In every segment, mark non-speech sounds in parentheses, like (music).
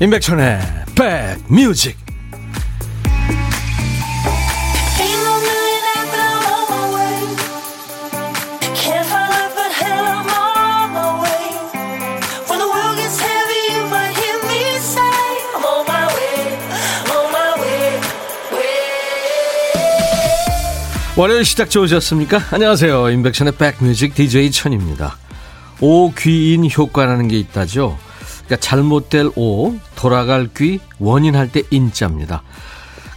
임백천의 백뮤직 월요일 시작 좋으셨습니까? 안녕하세요. 임백천의 백뮤직 DJ 천입니다. 오귀인 효과라는 게 있다죠. 그러니까 잘못될 오, 돌아갈 귀, 원인할 때 인자입니다.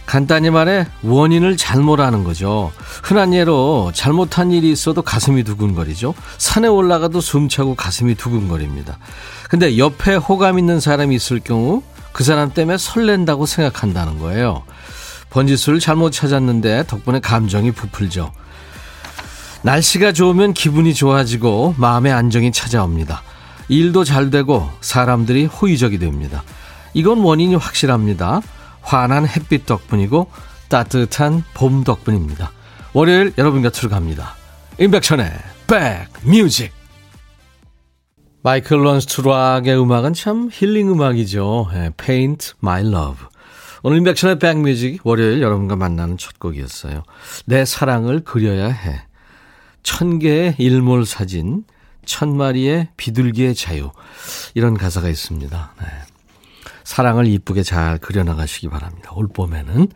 간단히 말해 원인을 잘못 하는 거죠. 흔한 예로 잘못한 일이 있어도 가슴이 두근거리죠. 산에 올라가도 숨차고 가슴이 두근거립니다. 근데 옆에 호감 있는 사람이 있을 경우 그 사람 때문에 설렌다고 생각한다는 거예요. 번지수를 잘못 찾았는데 덕분에 감정이 부풀죠. 날씨가 좋으면 기분이 좋아지고 마음의 안정이 찾아옵니다. 일도 잘 되고 사람들이 호의적이 됩니다. 이건 원인이 확실합니다. 환한 햇빛 덕분이고 따뜻한 봄 덕분입니다. 월요일 여러분 곁으로 갑니다. 임백천의 백뮤직 마이클 런스트락의 음악은 참 힐링 음악이죠. 네, Paint My Love. 오늘 임백천의 백뮤직 월요일 여러분과 만나는 첫 곡이었어요. 내 사랑을 그려야 해. 천 개의 일몰 사진 천 마리의 비둘기의 자유. 이런 가사가 있습니다. 네. 사랑을 이쁘게 잘 그려나가시기 바랍니다. 올 봄에는.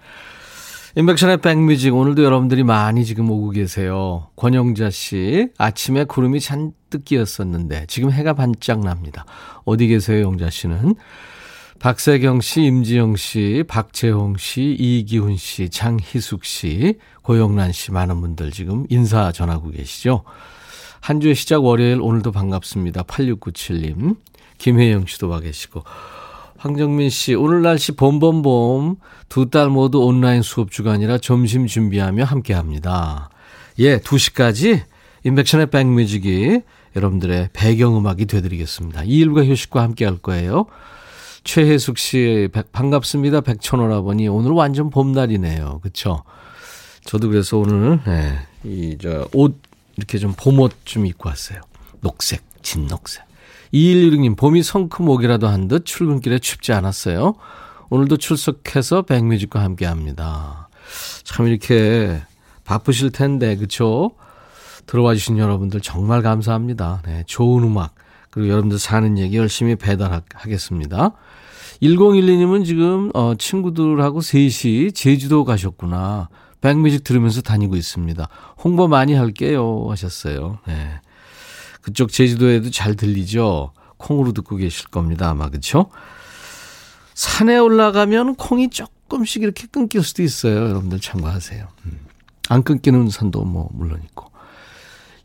인백션의 백뮤직 오늘도 여러분들이 많이 지금 오고 계세요. 권영자 씨 아침에 구름이 잔뜩 끼었었는데 지금 해가 반짝 납니다. 어디 계세요 영자 씨는? 박세경 씨, 임지영 씨, 박재홍 씨, 이기훈 씨, 장희숙 씨, 고영란 씨 많은 분들 지금 인사 전하고 계시죠. 한 주의 시작 월요일 오늘도 반갑습니다. 8697님. 김혜영 씨도 와 계시고. 황정민 씨, 오늘 날씨 봄봄봄. 두 딸 모두 온라인 수업 주간이라 점심 준비하며 함께 합니다. 예, 2시까지 인백션의 백뮤직이 여러분들의 배경음악이 되드리겠습니다. 이일과 효식과 함께 할 거예요. 최혜숙 씨, 백, 반갑습니다. 백천오라버니. 오늘 완전 봄날이네요. 그쵸? 저도 그래서 오늘, 네, 이, 저, 옷 이렇게 좀 봄옷 좀 입고 왔어요. 녹색, 진녹색. 2116님, 봄이 성큼옥이라도 한 듯 출근길에 춥지 않았어요. 오늘도 출석해서 백뮤직과 함께 합니다. 참 이렇게 바쁘실 텐데, 그쵸? 들어와 주신 여러분들 정말 감사합니다. 네, 좋은 음악, 그리고 여러분들 사는 얘기 열심히 배달하겠습니다. 1012님은 지금, 어, 친구들하고 셋이 제주도 가셨구나. 백뮤직 들으면서 다니고 있습니다. 홍보 많이 할게요 하셨어요. 네. 그쪽 제주도에도 잘 들리죠? 콩으로 듣고 계실 겁니다. 아마 그렇죠? 산에 올라가면 콩이 조금씩 이렇게 끊길 수도 있어요. 여러분들 참고하세요. 음. 안 끊기는 산도 뭐 물론 있고.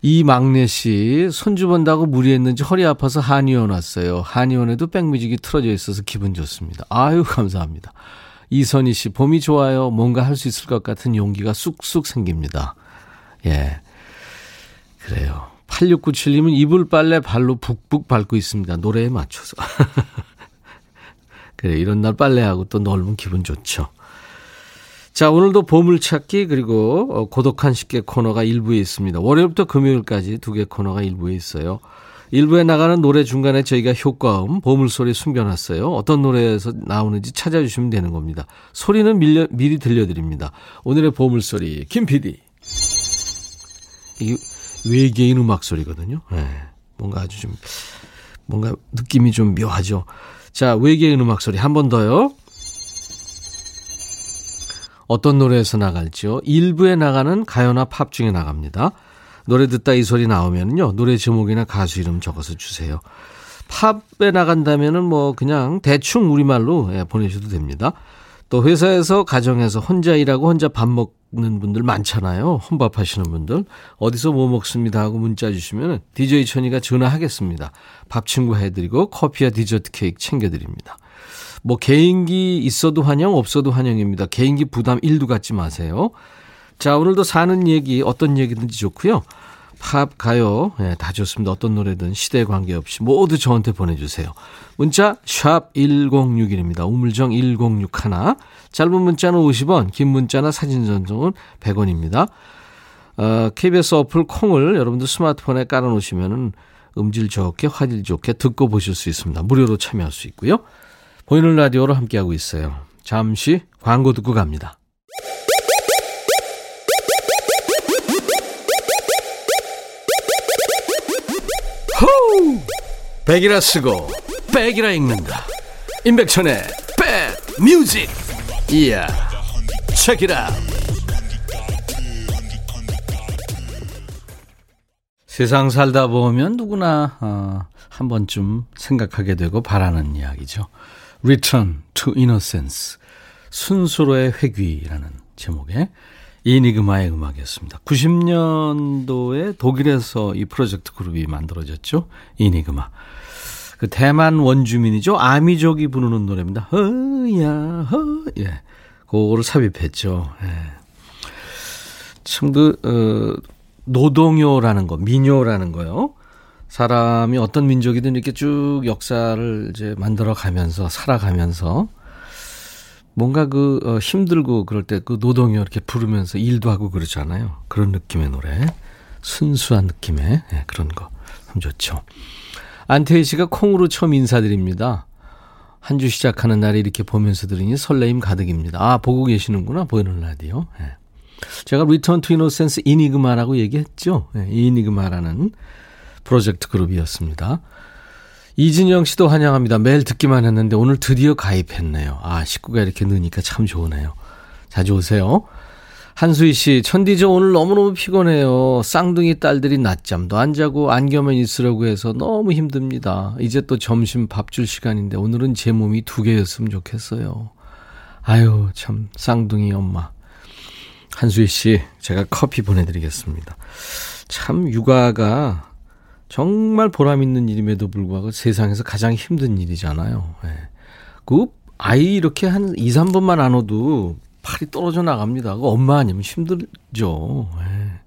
이 막내 씨 손주 본다고 무리했는지 허리 아파서 한의원 왔어요. 한의원에도 백뮤직이 틀어져 있어서 기분 좋습니다. 아유 감사합니다. 이선희 씨, 봄이 좋아요. 뭔가 할 수 있을 것 같은 용기가 쑥쑥 생깁니다. 예. 그래요. 8697님은 이불 빨래 발로 북북 밟고 있습니다. 노래에 맞춰서. (laughs) 그래, 이런 날 빨래하고 또 넓은 기분 좋죠. 자, 오늘도 보물찾기 그리고 어, 고독한 식객 코너가 일부에 있습니다. 월요일부터 금요일까지 두 개 코너가 일부에 있어요. 일부에 나가는 노래 중간에 저희가 효과음, 보물소리 숨겨놨어요. 어떤 노래에서 나오는지 찾아주시면 되는 겁니다. 소리는 밀려, 미리 들려드립니다. 오늘의 보물소리, 김 PD. 이게 외계인 음악 소리거든요. 네. 뭔가 아주 좀, 뭔가 느낌이 좀 묘하죠. 자, 외계인 음악 소리 한 번 더요. 어떤 노래에서 나갈지요? 일부에 나가는 가요나 팝 중에 나갑니다. 노래 듣다 이 소리 나오면요. 노래 제목이나 가수 이름 적어서 주세요. 팝에 나간다면은 뭐 그냥 대충 우리말로 예, 보내셔도 됩니다. 또 회사에서 가정에서 혼자 일하고 혼자 밥 먹는 분들 많잖아요. 혼밥 하시는 분들. 어디서 뭐 먹습니다 하고 문자 주시면 DJ 천이가 전화하겠습니다. 밥 친구 해드리고 커피와 디저트 케이크 챙겨드립니다. 뭐 개인기 있어도 환영 없어도 환영입니다. 개인기 부담 1도 갖지 마세요. 자, 오늘도 사는 얘기, 어떤 얘기든지 좋고요. 팝, 가요, 네, 다 좋습니다. 어떤 노래든 시대에 관계없이 모두 저한테 보내주세요. 문자, 샵 1061입니다. 우물정 1061. 짧은 문자는 50원, 긴 문자나 사진 전송은 100원입니다. 어, KBS 어플 콩을 여러분들 스마트폰에 깔아놓으시면 음질 좋게, 화질 좋게 듣고 보실 수 있습니다. 무료로 참여할 수 있고요. 보이는 라디오로 함께하고 있어요. 잠시 광고 듣고 갑니다. 백이라 쓰고 백이라 읽는다. 임백천의 백 뮤직. 이야. 책이라. 세상 살다 보면 누구나 어, 한 번쯤 생각하게 되고 바라는 이야기죠. Return to Innocence. 순수로의 회귀라는 제목의 이니그마의 음악이었습니다. 90년도에 독일에서 이 프로젝트 그룹이 만들어졌죠. 이니그마. 그 대만 원주민이죠. 아미족이 부르는 노래입니다. 허야, 허, 예. 그거를 삽입했죠. 예. 참, 그, 어, 노동요라는 거, 민요라는 거요. 사람이 어떤 민족이든 이렇게 쭉 역사를 이제 만들어 가면서, 살아가면서, 뭔가 그 어, 힘들고 그럴 때 그 노동요 이렇게 부르면서 일도 하고 그러잖아요. 그런 느낌의 노래. 순수한 느낌의 네, 그런 거. 참 좋죠. 안태희 씨가 콩으로 처음 인사드립니다. 한 주 시작하는 날에 이렇게 보면서 들으니 설레임 가득입니다. 아, 보고 계시는구나. 보이는 라디오. 네. 제가 Return to Innocence Enigma라고 얘기했죠. 네, Enigma라는 프로젝트 그룹이었습니다. 이진영 씨도 환영합니다. 매일 듣기만 했는데 오늘 드디어 가입했네요. 아, 식구가 이렇게 느니까 참 좋으네요. 자주 오세요. 한수희 씨, 천디 저 오늘 너무너무 피곤해요. 쌍둥이 딸들이 낮잠도 안 자고 안겨만 있으려고 해서 너무 힘듭니다. 이제 또 점심 밥 줄 시간인데 오늘은 제 몸이 두 개였으면 좋겠어요. 아유, 참, 쌍둥이 엄마. 한수희 씨, 제가 커피 보내드리겠습니다. 참, 육아가 정말 보람 있는 일임에도 불구하고 세상에서 가장 힘든 일이잖아요. 예. 그 아이 이렇게 한 2, 3번만 안와도 팔이 떨어져 나갑니다. 그 엄마 아니면 힘들죠. 예.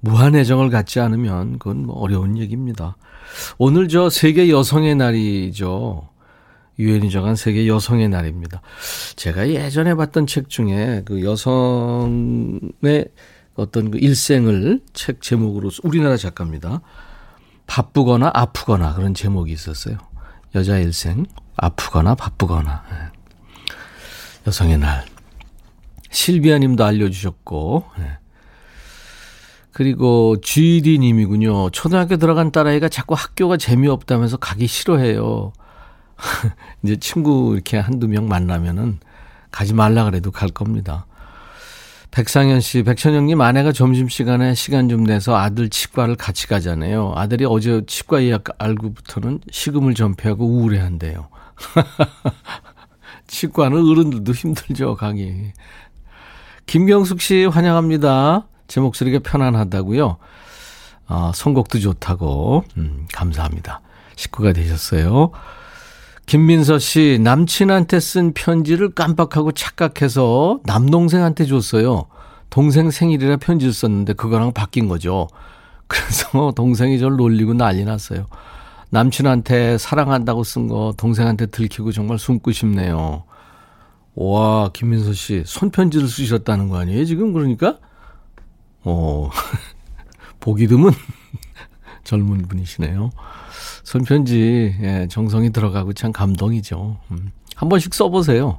무한 애정을 갖지 않으면 그건 뭐 어려운 얘기입니다. 오늘 저 세계 여성의 날이죠. 유엔이 정한 세계 여성의 날입니다. 제가 예전에 봤던 책 중에 그 여성의 어떤 그 일생을 책 제목으로 우리나라 작가입니다. 바쁘거나 아프거나 그런 제목이 있었어요. 여자 일생 아프거나 바쁘거나 네. 여성의 날 실비아 님도 알려주셨고 네. 그리고 GD 님이군요. 초등학교 들어간 딸아이가 자꾸 학교가 재미없다면서 가기 싫어해요. (laughs) 이제 친구 이렇게 한두 명 만나면은 가지 말라 그래도 갈 겁니다. 백상현 씨, 백천영님 아내가 점심시간에 시간 좀 내서 아들 치과를 같이 가잖아요. 아들이 어제 치과 예약 알고부터는 식음을 전폐하고 우울해한대요. (laughs) 치과는 어른들도 힘들죠, 가기. 김경숙 씨 환영합니다. 제 목소리가 편안하다고요. 어, 선곡도 좋다고 음, 감사합니다. 식구가 되셨어요. 김민서 씨, 남친한테 쓴 편지를 깜빡하고 착각해서 남동생한테 줬어요. 동생 생일이라 편지를 썼는데 그거랑 바뀐 거죠. 그래서 (laughs) 동생이 저를 놀리고 난리 났어요. 남친한테 사랑한다고 쓴 거 동생한테 들키고 정말 숨고 싶네요. 와, 김민서 씨, 손편지를 쓰셨다는 거 아니에요, 지금? 그러니까? 어, (laughs) 보기 드문 (laughs) 젊은 분이시네요. 손편지, 예, 정성이 들어가고 참 감동이죠. 음, 한 번씩 써보세요.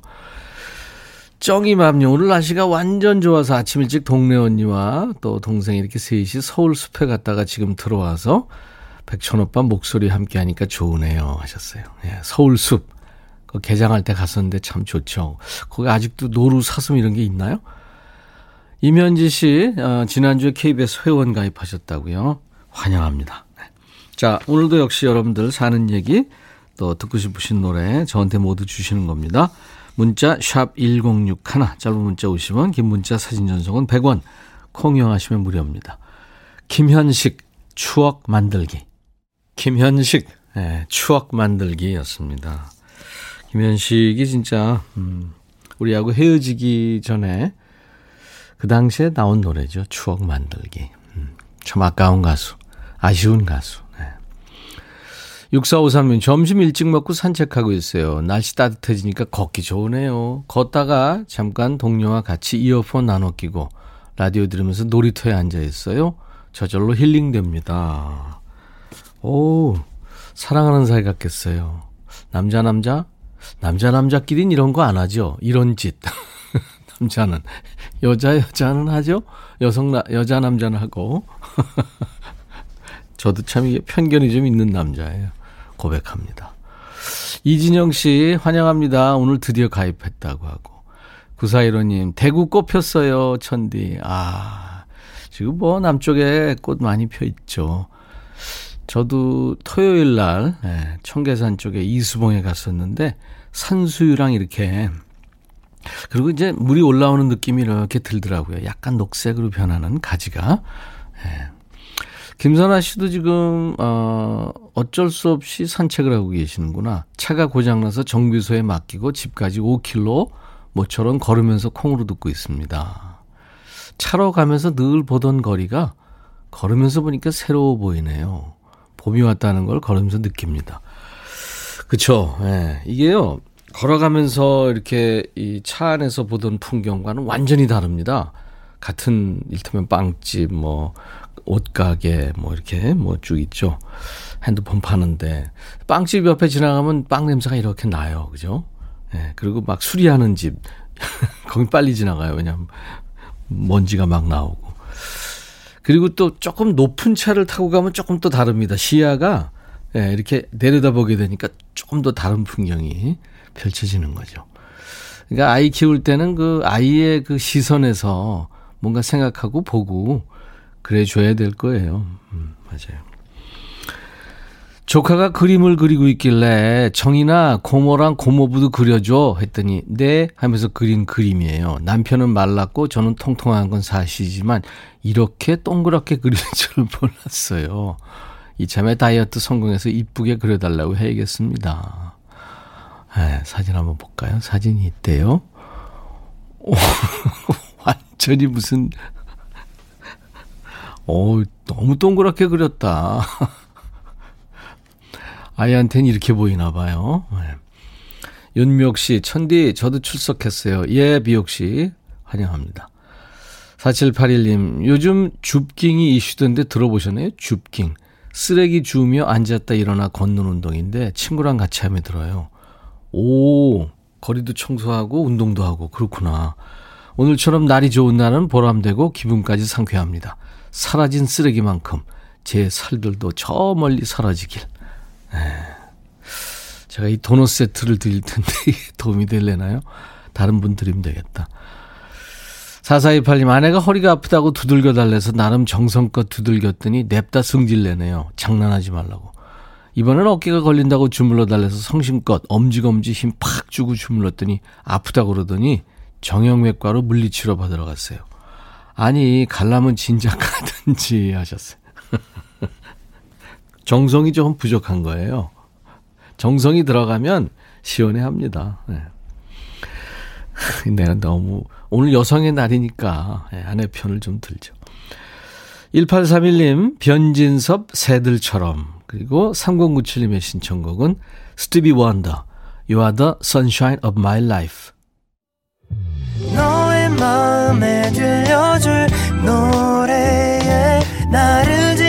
쩡이맘요. 오늘 날씨가 완전 좋아서 아침 일찍 동네 언니와 또 동생 이렇게 셋이 서울 숲에 갔다가 지금 들어와서 백천 오빠 목소리 함께 하니까 좋으네요. 하셨어요. 예, 서울 숲. 그 개장할 때 갔었는데 참 좋죠. 거기 아직도 노루 사슴 이런 게 있나요? 이면지 씨, 어, 지난주에 KBS 회원 가입하셨다고요. 환영합니다. 자, 오늘도 역시 여러분들 사는 얘기 또 듣고 싶으신 노래 저한테 모두 주시는 겁니다. 문자 샵 1061, 짧은 문자 50원, 긴 문자 사진 전송은 100원, 콩 이용하시면 무료입니다. 김현식, 추억 만들기. 김현식, 네, 추억 만들기였습니다. 김현식이 진짜, 음, 우리하고 헤어지기 전에 그 당시에 나온 노래죠. 추억 만들기. 음, 참 아까운 가수, 아쉬운 가수. 6453님, 점심 일찍 먹고 산책하고 있어요. 날씨 따뜻해지니까 걷기 좋으네요. 걷다가 잠깐 동료와 같이 이어폰 나눠 끼고 라디오 들으면서 놀이터에 앉아 있어요. 저절로 힐링됩니다. 오, 사랑하는 사이 같겠어요. 남자, 남자? 남자 남자끼리는 이런 거 안 하죠. 이런 짓. (laughs) 남자는 여자 여자는 하죠. 여성 나 여자 남자는 하고. (laughs) 저도 참 이게 편견이 좀 있는 남자예요. 고백합니다. 이진영 씨 환영합니다. 오늘 드디어 가입했다고 하고. 9415님 대구 꽃 폈어요. 천디. 아 지금 뭐 남쪽에 꽃 많이 펴 있죠. 저도 토요일 날 예, 청계산 쪽에 이수봉에 갔었는데 산수유랑 이렇게 그리고 이제 물이 올라오는 느낌이 이렇게 들더라고요. 약간 녹색으로 변하는 가지가. 예. 김선아 씨도 지금 어 어쩔 수 없이 산책을 하고 계시는구나. 차가 고장나서 정비소에 맡기고 집까지 5km 모처럼 걸으면서 콩으로 듣고 있습니다. 차로 가면서 늘 보던 거리가 걸으면서 보니까 새로워 보이네요. 봄이 왔다는 걸 걸으면서 느낍니다. 그쵸. 예. 이게요. 걸어가면서 이렇게 이 차 안에서 보던 풍경과는 완전히 다릅니다. 같은 일테면 빵집, 뭐, 옷가게, 뭐, 이렇게 뭐 쭉 있죠. 핸드폰 파는데. 빵집 옆에 지나가면 빵 냄새가 이렇게 나요. 그죠? 예. 그리고 막 수리하는 집. (laughs) 거기 빨리 지나가요. 왜냐면 먼지가 막 나오고. 그리고 또 조금 높은 차를 타고 가면 조금 또 다릅니다. 시야가 예, 이렇게 내려다보게 되니까 조금 더 다른 풍경이 펼쳐지는 거죠. 그러니까 아이 키울 때는 그 아이의 그 시선에서 뭔가 생각하고 보고 그래 줘야 될 거예요. 음, 맞아요. 조카가 그림을 그리고 있길래 정이나 고모랑 고모부도 그려줘 했더니 네 하면서 그린 그림이에요. 남편은 말랐고 저는 통통한 건 사실이지만 이렇게 동그랗게 그릴 (laughs) 줄 몰랐어요. 이참에 다이어트 성공해서 이쁘게 그려달라고 해야겠습니다. 네, 사진 한번 볼까요? 사진이 있대요. 오, (laughs) 완전히 무슨, 오, 너무 동그랗게 그렸다. 아이한테는 이렇게 보이나 봐요. 네. 윤미옥 씨, 천디, 저도 출석했어요. 예, 비옥 씨, 환영합니다. 4781님, 요즘 줍깅이 이슈던데 들어보셨나요? 줍깅. 쓰레기 주우며 앉았다 일어나 걷는 운동인데 친구랑 같이 하면 들어요. 오, 거리도 청소하고 운동도 하고 그렇구나. 오늘처럼 날이 좋은 날은 보람되고 기분까지 상쾌합니다. 사라진 쓰레기만큼 제 살들도 저 멀리 사라지길. 제가 이 도넛 세트를 드릴 텐데 (laughs) 도움이 될래나요? 다른 분 드리면 되겠다. 4428님, 아내가 허리가 아프다고 두들겨 달래서 나름 정성껏 두들겼더니 냅다 승질내네요. 장난하지 말라고. 이번엔 어깨가 걸린다고 주물러 달래서 성심껏 엄지검지 힘 팍 주고 주물렀더니 아프다고 그러더니 정형외과로 물리치료 받으러 갔어요. 아니, 갈라면 진작 (laughs) 가든지 하셨어요. (laughs) 정성이 조금 부족한 거예요. 정성이 들어가면 시원해 합니다. 네. (laughs) 내가 너무, 오늘 여성의 날이니까 네, 아내 편을 좀 들죠. 1831님, 변진섭 새들처럼. 그리고 3097님의 신청곡은 스티비 원더, You are the sunshine of my life. 너의 마음에 들려줄 노래에 나를 지금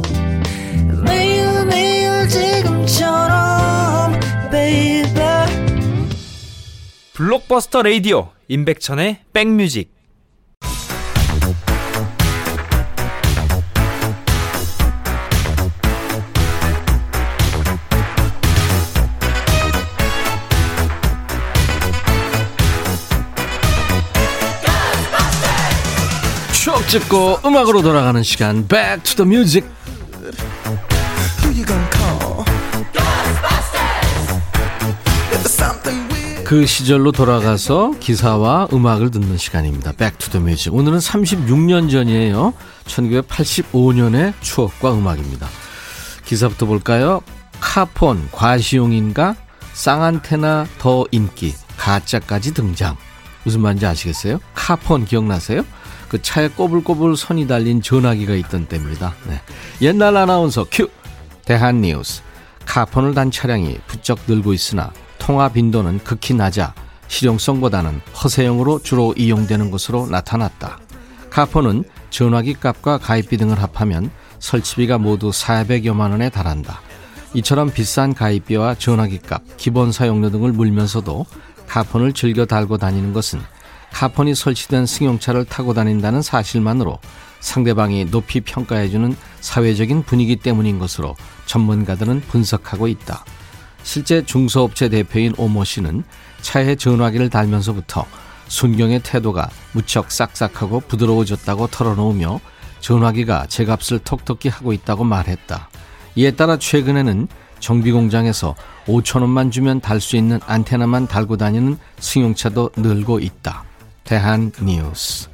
지금처럼 baby. 블록버스터 레이디오 임백천의 백뮤직. 추억 짚고 음악으로 돌아가는 시간 Back to the Music 그 시절로 돌아가서 기사와 음악을 듣는 시간입니다. Back to the Music 오늘은 36년 전이에요. 1985년의 추억과 음악입니다. 기사부터 볼까요? 카폰, 과시용인가? 쌍안테나 더 인기, 가짜까지 등장. 무슨 말인지 아시겠어요? 카폰 기억나세요? 그 차에 꼬불꼬불 선이 달린 전화기가 있던 때입니다. 네. 옛날 아나운서 큐! 대한뉴스. 카폰을 단 차량이 부쩍 늘고 있으나 통화 빈도는 극히 낮아 실용성보다는 허세용으로 주로 이용되는 것으로 나타났다. 카폰은 전화기 값과 가입비 등을 합하면 설치비가 모두 400여만 원에 달한다. 이처럼 비싼 가입비와 전화기 값, 기본 사용료 등을 물면서도 카폰을 즐겨 달고 다니는 것은 카폰이 설치된 승용차를 타고 다닌다는 사실만으로 상대방이 높이 평가해주는 사회적인 분위기 때문인 것으로 전문가들은 분석하고 있다. 실제 중소업체 대표인 오모 씨는 차에 전화기를 달면서부터 순경의 태도가 무척 싹싹하고 부드러워졌다고 털어놓으며 전화기가 제 값을 톡톡히 하고 있다고 말했다. 이에 따라 최근에는 정비 공장에서 5천 원만 주면 달 수 있는 안테나만 달고 다니는 승용차도 늘고 있다. 대한 뉴스.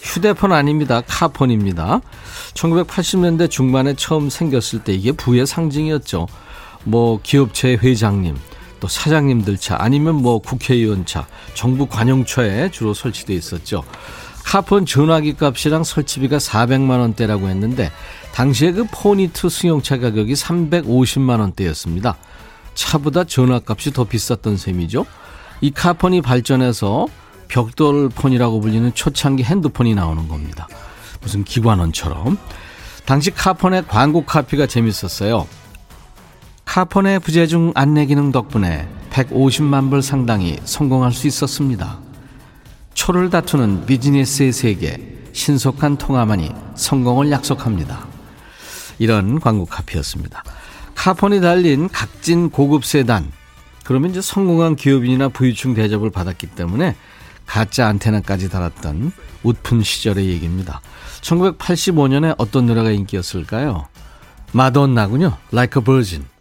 휴대폰 아닙니다. 카폰입니다. 1980년대 중반에 처음 생겼을 때 이게 부의 상징이었죠. 뭐 기업체 회장님, 또 사장님들 차 아니면 뭐 국회의원 차, 정부 관용차에 주로 설치돼 있었죠. 카폰 전화기 값이랑 설치비가 400만 원대라고 했는데 당시에 그 포니트 승용차 가격이 350만 원대였습니다. 차보다 전화값이 더 비쌌던 셈이죠. 이 카폰이 발전해서 벽돌폰이라고 불리는 초창기 핸드폰이 나오는 겁니다. 무슨 기관원처럼. 당시 카폰의 광고 카피가 재밌었어요. 카폰의 부재중 안내 기능 덕분에 150만 불 상당이 성공할 수 있었습니다. 초를 다투는 비즈니스의 세계, 신속한 통화만이 성공을 약속합니다. 이런 광고 카피였습니다. 카폰이 달린 각진 고급 세단. 그러면 이제 성공한 기업인이나 부유층 대접을 받았기 때문에 가짜 안테나까지 달았던 웃픈 시절의 얘기입니다. 1985년에 어떤 노래가 인기였을까요? 마돈나군요. Like a Virgin.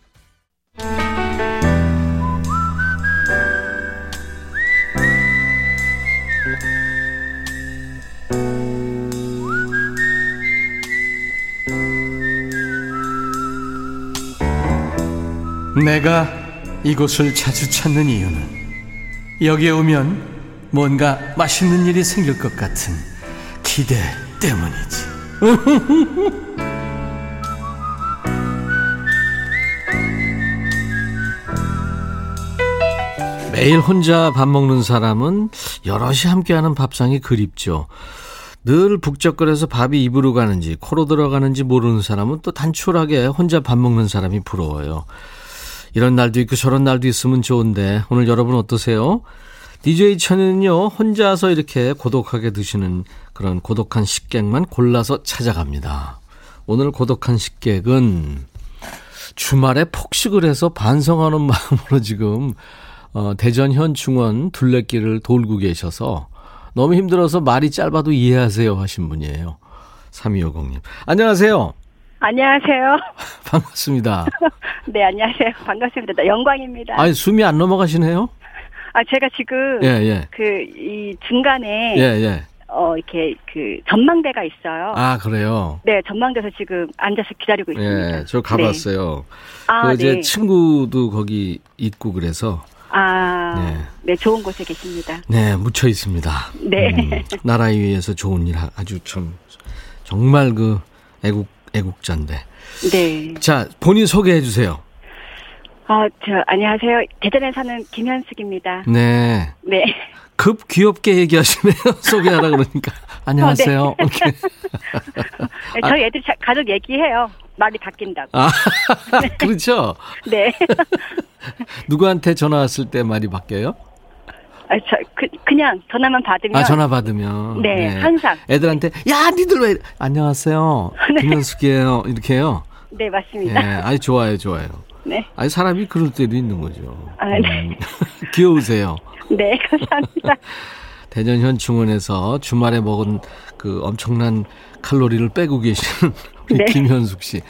내가 이곳을 자주 찾는 이유는 여기에 오면 뭔가 맛있는 일이 생길 것 같은 기대 때문이지. (laughs) 매일 혼자 밥 먹는 사람은 여럿이 함께하는 밥상이 그립죠. 늘 북적거려서 밥이 입으로 가는지 코로 들어가는지 모르는 사람은 또 단촐하게 혼자 밥 먹는 사람이 부러워요. 이런 날도 있고 저런 날도 있으면 좋은데 오늘 여러분 어떠세요? DJ 천은요, 혼자서 이렇게 고독하게 드시는 그런 고독한 식객만 골라서 찾아갑니다. 오늘 고독한 식객은 주말에 폭식을 해서 반성하는 (laughs) 마음으로 지금 어, 대전 현충원 둘레길을 돌고 계셔서 너무 힘들어서 말이 짧아도 이해하세요 하신 분이에요. 3250님. 안녕하세요. 안녕하세요. (laughs) 반갑습니다. 네, 안녕하세요. 반갑습니다. 영광입니다. 아니, 숨이 안 넘어가시네요? 아, 제가 지금 예, 예. 그 이 중간에 예, 예. 어 이렇게 그 전망대가 있어요. 아, 그래요. 네, 전망대에서 지금 앉아서 기다리고 있습니다. 예, 저 가봤어요. 아, 그 이제 네. 친구도 거기 있고 그래서 아, 네. 네. 좋은 곳에 계십니다. 네 묻혀 있습니다. 네. 음, 나라 위해서 좋은 일 하- 아주 참 정말 그 애국 애국자인데. 네. 자 본인 소개해 주세요. 아, 저 안녕하세요. 대전에 사는 김현숙입니다. 네. 네. 급 귀엽게 얘기하시네요. (laughs) 소개하라 그러니까. 안녕하세요. 어, 네. (laughs) 네, 저희 애들이 자- 가족 얘기해요. 말이 바뀐다고. 아, (laughs) 그렇죠. 네. 누구한테 전화 왔을 때 말이 바뀌어요? 아, 저 그, 그냥 전화만 받으면 아, 전화 받으면. 네, 항상. 애들한테, 야, 니들 왜? 안녕하세요. 네. 김현숙이에요. 이렇게요. 네, 예, 맞습니다. 아니, 좋아요, 좋아요. 네. 아니, 사람이 그럴 때도 있는 거죠. 아, 네. 음, (laughs) 귀여우세요. 네, 감사합니다. (laughs) 대전 현충원에서 주말에 먹은 그 엄청난 칼로리를 빼고 계시는 (laughs) 우리 네. 김현숙 씨.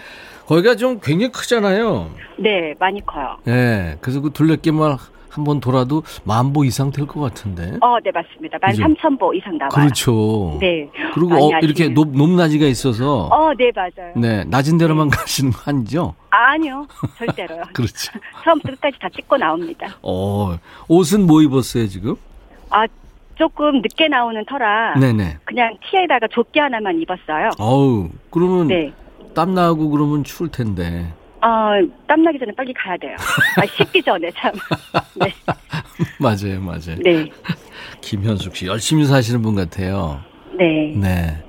거기가 좀 굉장히 크잖아요. 네, 많이 커요. 예. 그래서 그 둘레길만 한 번 돌아도 만 보 이상 될 것 같은데. 어, 네, 맞습니다. 만? 삼천 보 이상 나와요. 그렇죠. 네. 그리고 어, 이렇게. 높, 높낮이가 있어서 어, 네, 맞아요. 네, 낮은 데로만 가시는 거 아니죠? 아니요, 절대로요. (laughs) 그렇죠. (laughs) 처음부터 끝까지 다 찍고 나옵니다. 어, 옷은 뭐 입었어요, 지금? 아, 조금 늦게 나오는 터라 네네. 그냥 티에다가 조끼 하나만 입었어요. 어우, 그러면 네. 땀 나고 그러면 추울 텐데. 어, 땀나기 전에 빨리 가야 돼요. 아, 씻기 전에 참. 네. (laughs) 맞아요, 맞아요. 네. (laughs) 김현숙 씨 열심히 사시는 분 같아요. 네. 네.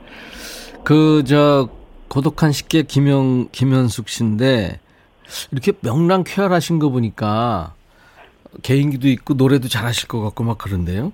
그, 저, 고독한 식객 김영, 김현숙 씨인데, 이렇게 명랑 쾌활하신 거 보니까, 개인기도 있고, 노래도 잘하실 것 같고, 막 그런데요?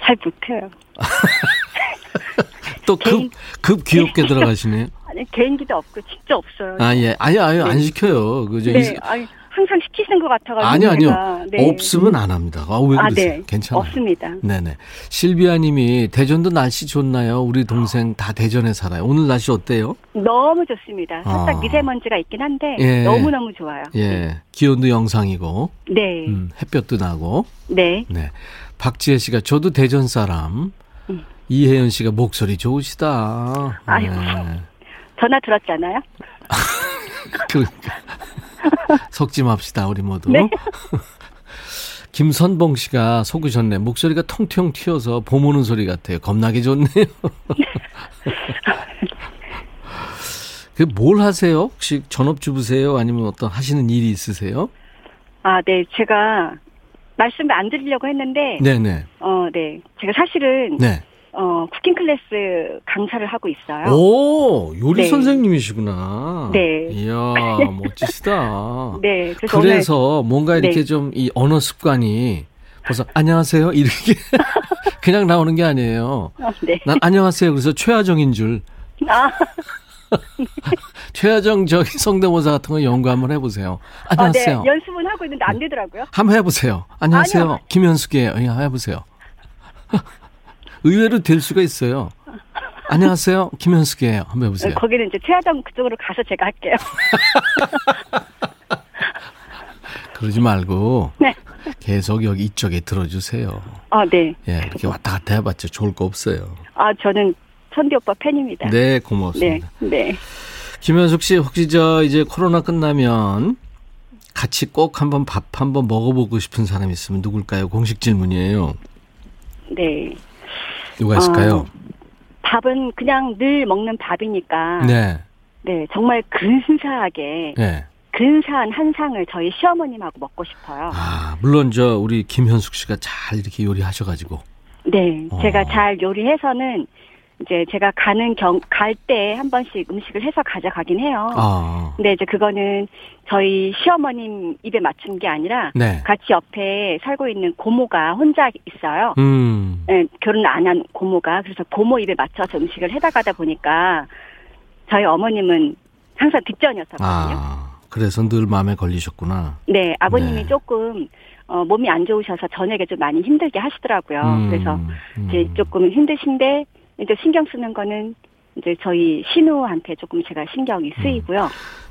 잘 못해요. (laughs) 또 급, 급 귀엽게 들어가시네요. 아니, 개인기도 없고, 진짜 없어요. 아, 예. 아니, 아니, 안 시켜요. 그죠? 네. 이- 아니, 항상 시키시는 것 같아가지고. 아니, 아니요. 제가. 네. 없으면 안 합니다. 아, 왜 아, 그러세요? 네. 괜찮아요. 없습니다. 네네. 실비아 님이 대전도 날씨 좋나요? 우리 동생 다 대전에 살아요. 오늘 날씨 어때요? 너무 좋습니다. 살짝 아. 미세먼지가 있긴 한데, 예. 너무 너무 좋아요. 예. 기온도 영상이고, 네. 음, 햇볕도 나고, 네. 네. 박지혜 씨가 저도 대전 사람. 음. 이혜연 씨가 목소리 좋으시다. 아이고. 네. 전화 들었잖아요. (laughs) 그러니까. 속지 맙시다, 우리 모두. 네. (laughs) 김선봉 씨가 속으셨네. 목소리가 통통 튀어서 봄 오는 소리 같아요. 겁나게 좋네요. (laughs) 그 뭘 하세요? 혹시 전업주부세요? 아니면 어떤 하시는 일이 있으세요? 아, 네. 제가 말씀을 안 드리려고 했는데, 네네. 어, 네. 제가 사실은, 네. 어, 쿠킹 클래스 강사를 하고 있어요. 오, 요리 네. 선생님이시구나. 네. 이야, (laughs) 멋지시다. 네. 그래서, 그래서 뭔가 이렇게 네. 좀이 언어 습관이 벌써 안녕하세요 이렇게 (laughs) 그냥 나오는 게 아니에요. 어, 네. 난 안녕하세요. 그래서 최하정인 줄. 아, (laughs) 최하정 저기 성대모사 같은 거 연구 한번 해보세요. 아, 네. 안녕하세요. 연습은 하고 있는데 안 되더라고요. 한번 해보세요. 안녕하세요. 아니요. 김현숙이에요. 예, 해보세요. 의외로 될 수가 있어요. 안녕하세요. 김현숙이에요. 한번 해보세요. 거기는 이제 최하정 그쪽으로 가서 제가 할게요. (laughs) 그러지 말고 네. 계속 여기 이쪽에 들어주세요. 아, 네. 예, 이렇게 왔다 갔다 해봤자 좋을 거 없어요. 아, 저는 천디 오빠 팬입니다. 네, 네. 고맙습니다. 네. 김현숙 씨, 혹시 저 이제 코로나 끝나면 같이 꼭 한번 밥 한번 먹어보고 싶은 사람 있으면 누굴까요? 공식 질문이에요. 네. 누가 있을까요? 어, 밥은 그냥 늘 먹는 밥이니까. 네, 네, 정말 근사하게 네. 근사한 한 상을 저희 시어머님하고 먹고 싶어요. 아, 물론 저 우리 김현숙 씨가 잘 이렇게 요리하셔가지고. 네, 어. 제가 잘 요리해서는 이제 제가 가는 경 갈 때 한 번씩 음식을 해서 가져가긴 해요. 아, 근데 이제 그거는 저희 시어머님 입에 맞춘 게 아니라 네. 같이 옆에 살고 있는 고모가 혼자 있어요. 음, 네, 결혼 안 한 고모가 그래서 고모 입에 맞춰서 음식을 해다 가다 보니까 저희 어머님은 항상 뒷전이었거든요. 아, 그래서 늘 마음에 걸리셨구나. 네, 아버님이 네. 조금 어, 몸이 안 좋으셔서 저녁에 좀 많이 힘들게 하시더라고요. 음, 그래서 음. 이제 조금 힘드신데 이제 신경 쓰는 거는 이제 저희 신우한테 조금 제가 신경이 쓰이고요.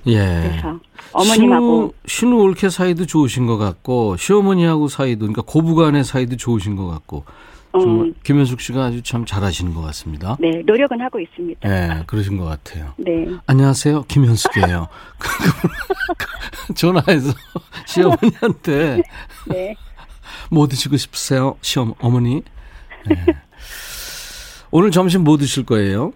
예. 그래서 어머님하고 신우, 신우 올케 사이도 좋으신 것 같고 시어머니하고 사이도 그러니까 고부간의 사이도 좋으신 것 같고 정말 음, 김현숙 씨가 아주 참 잘하시는 것 같습니다. 네 노력은 하고 있습니다. 예, 그러신 것 같아요. 네. 안녕하세요, 김현숙이에요. (laughs) 전화해서 시어머니한테 네. 뭐 드시고 싶으세요, 시어 어머니? 예. 오늘 점심 뭐 드실 거예요?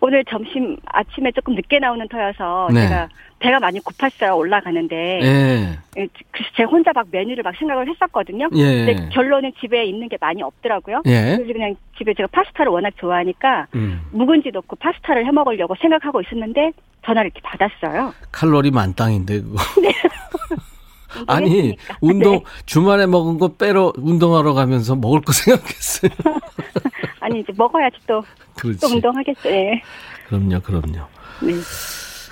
오늘 점심 아침에 조금 늦게 나오는 터여서 네. 제가 배가 많이 고팠어요 올라가는데 예, 예, 그래서 제가 혼자 막 메뉴를 막 생각을 했었거든요. 예, 근데 결론은 집에 있는 게 많이 없더라고요. 예. 그래서 그냥 집에 제가 파스타를 워낙 좋아하니까 음, 묵은지 넣고 파스타를 해 먹으려고 생각하고 있었는데 전화를 이렇게 받았어요. 칼로리 만땅인데 그거. (laughs) (laughs) 아니 운동했으니까. 운동 네. 주말에 먹은 거 빼러 운동하러 가면서 먹을 거 생각했어요. (laughs) 아니 이제 먹어야지 또, 그렇지. 또 운동하겠죠. 네. 그럼요, 그럼요. 네.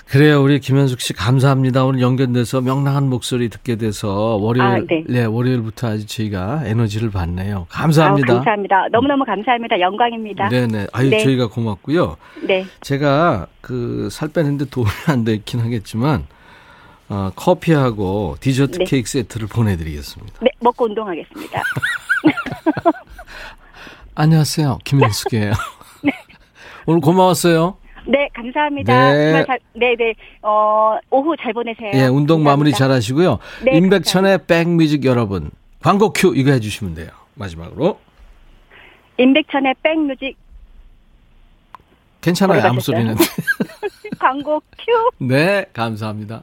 그래요, 우리 김현숙 씨 감사합니다. 오늘 연결돼서 명랑한 목소리 듣게 돼서 월요일, 아, 네. 월요일부터 아주 저희가 에너지를 받네요. 감사합니다. 아우, 감사합니다. 너무너무 감사합니다. 영광입니다. 네네. 아유, 네. 저희가 고맙고요. 네. 제가 그 살 빼는데 도움이 안 되긴 하겠지만, 어, 커피하고 디저트 네. 케이크 세트를 보내드리겠습니다. 네, 먹고 운동하겠습니다. (laughs) 안녕하세요. 김현숙이에요. (laughs) (laughs) 오늘 고마웠어요. 네, 감사합니다. 네. 잘, 네, 네. 어, 오후 잘 보내세요. 예, 운동 마무리 감사합니다. 잘 하시고요. 네, 임백천의 백뮤직 여러분. 광고 큐 이거 해 주시면 돼요. 마지막으로. 임백천의 백뮤직 괜찮아요. 아무? 소리는. (laughs) 광고 큐. 네, 감사합니다.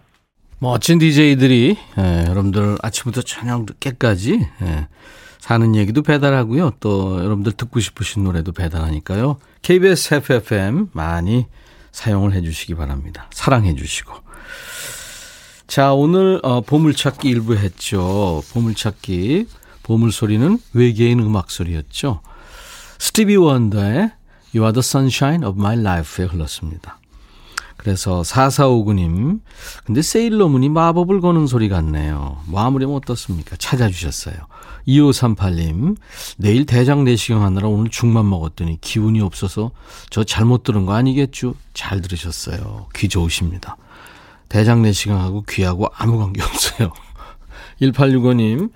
멋진 DJ들이 예, 여러분들 아침부터 저녁 늦게까지 예, 사는 얘기도 배달하고요. 또 여러분들 듣고 싶으신 노래도 배달하니까요. KBS FFM 많이 사용을 해주시기 바랍니다. 사랑해 주시고. 자, 오늘 어, 보물찾기 일부 했죠. 보물찾기 보물소리는 외계인 음악 소리였죠. 스티비 원더의 You are the sunshine of my life에 흘렀습니다. 그래서 4459님, 근데 세일러문이 마법을 거는 소리 같네요. 뭐 아무렴 어떻습니까? 찾아주셨어요. 2538님, 내일 대장 내시경 하느라 오늘 죽만 먹었더니 기운이 없어서 저 잘못 들은 거 아니겠죠? 잘 들으셨어요. 귀 좋으십니다. 대장 내시경하고 귀하고 아무 관계 없어요. (laughs) 1865님,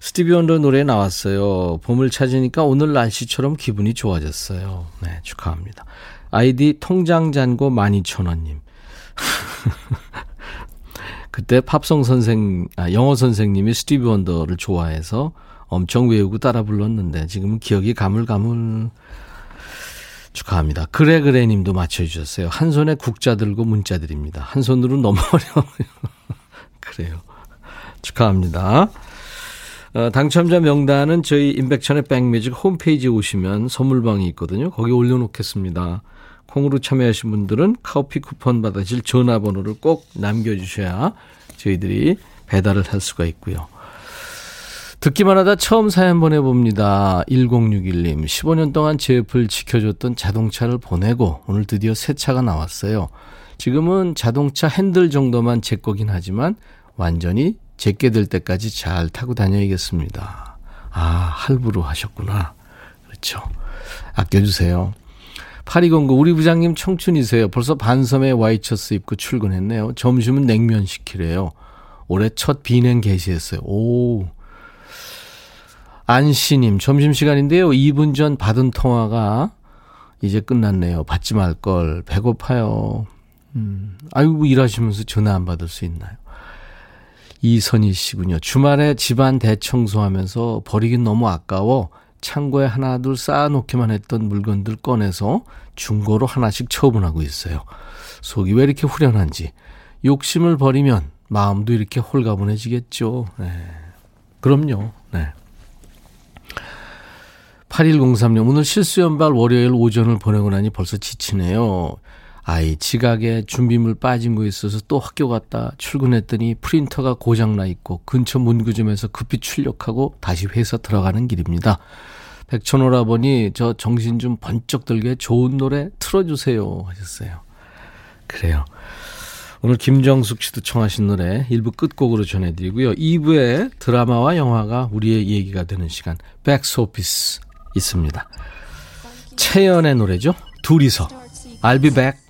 스티비 원더 노래 나왔어요. 봄을 찾으니까 오늘 날씨처럼 기분이 좋아졌어요. 네, 축하합니다. 아이디 통장 잔고 12,000원님. (laughs) 그때 팝송 선생, 아, 영어 선생님이 스티비 원더를 좋아해서 엄청 외우고 따라 불렀는데 지금은 기억이 가물가물. 축하합니다. 그래 그래 님도 맞춰 주셨어요. 한 손에 국자 들고 문자 드립니다. 한 손으로 너무 (laughs) 어려워요. 그래요. 축하합니다. 어, 당첨자 명단은 저희 임백천의 백뮤직 홈페이지에 오시면 선물방이 있거든요. 거기 올려놓겠습니다. 콩으로 참여하신 분들은 커피 쿠폰 받으실 전화번호를 꼭 남겨주셔야 저희들이 배달을 할 수가 있고요. 듣기만 하다 처음 사연 보내봅니다. 1061님, 15년 동안 제 옆을 지켜줬던 자동차를 보내고 오늘 드디어 새 차가 나왔어요. 지금은 자동차 핸들 정도만 제 거긴 하지만 완전히 제게 될 때까지 잘 타고 다녀야겠습니다. 아, 할부로 하셨구나. 그렇죠. 아껴주세요. 8209, 우리 부장님 청춘이세요. 벌써 반섬에 와이셔츠 입고 출근했네요. 점심은 냉면 시키래요. 올해 첫 비냉 개시했어요. 오. 안씨님, 점심시간인데요. 2분 전 받은 통화가 이제 끝났네요. 받지 말걸. 배고파요. 음, 아이고, 일하시면서 전화 안 받을 수 있나요? 이선희 씨군요. 주말에 집안 대청소하면서 버리긴 너무 아까워 창고에 하나 둘 쌓아놓기만 했던 물건들 꺼내서 중고로 하나씩 처분하고 있어요. 속이 왜 이렇게 후련한지 욕심을 버리면 마음도 이렇게 홀가분해지겠죠. 네. 그럼요. 네. 8103님, 오늘 실수연발 월요일 오전을 보내고 나니 벌써 지치네요. 아이 지각에 준비물 빠진 거 있어서 또 학교 갔다 출근했더니 프린터가 고장나 있고 근처 문구점에서 급히 출력하고 다시 회사 들어가는 길입니다. 백천오라버니 저 정신 좀 번쩍 들게 좋은 노래 틀어주세요 하셨어요. 그래요. 오늘 김정숙 씨도 청하신 노래 1부 끝곡으로 전해드리고요. 2부에 드라마와 영화가 우리의 얘기가 되는 시간 백스오피스 있습니다. 채연의 노래죠. 둘이서 I'll be back.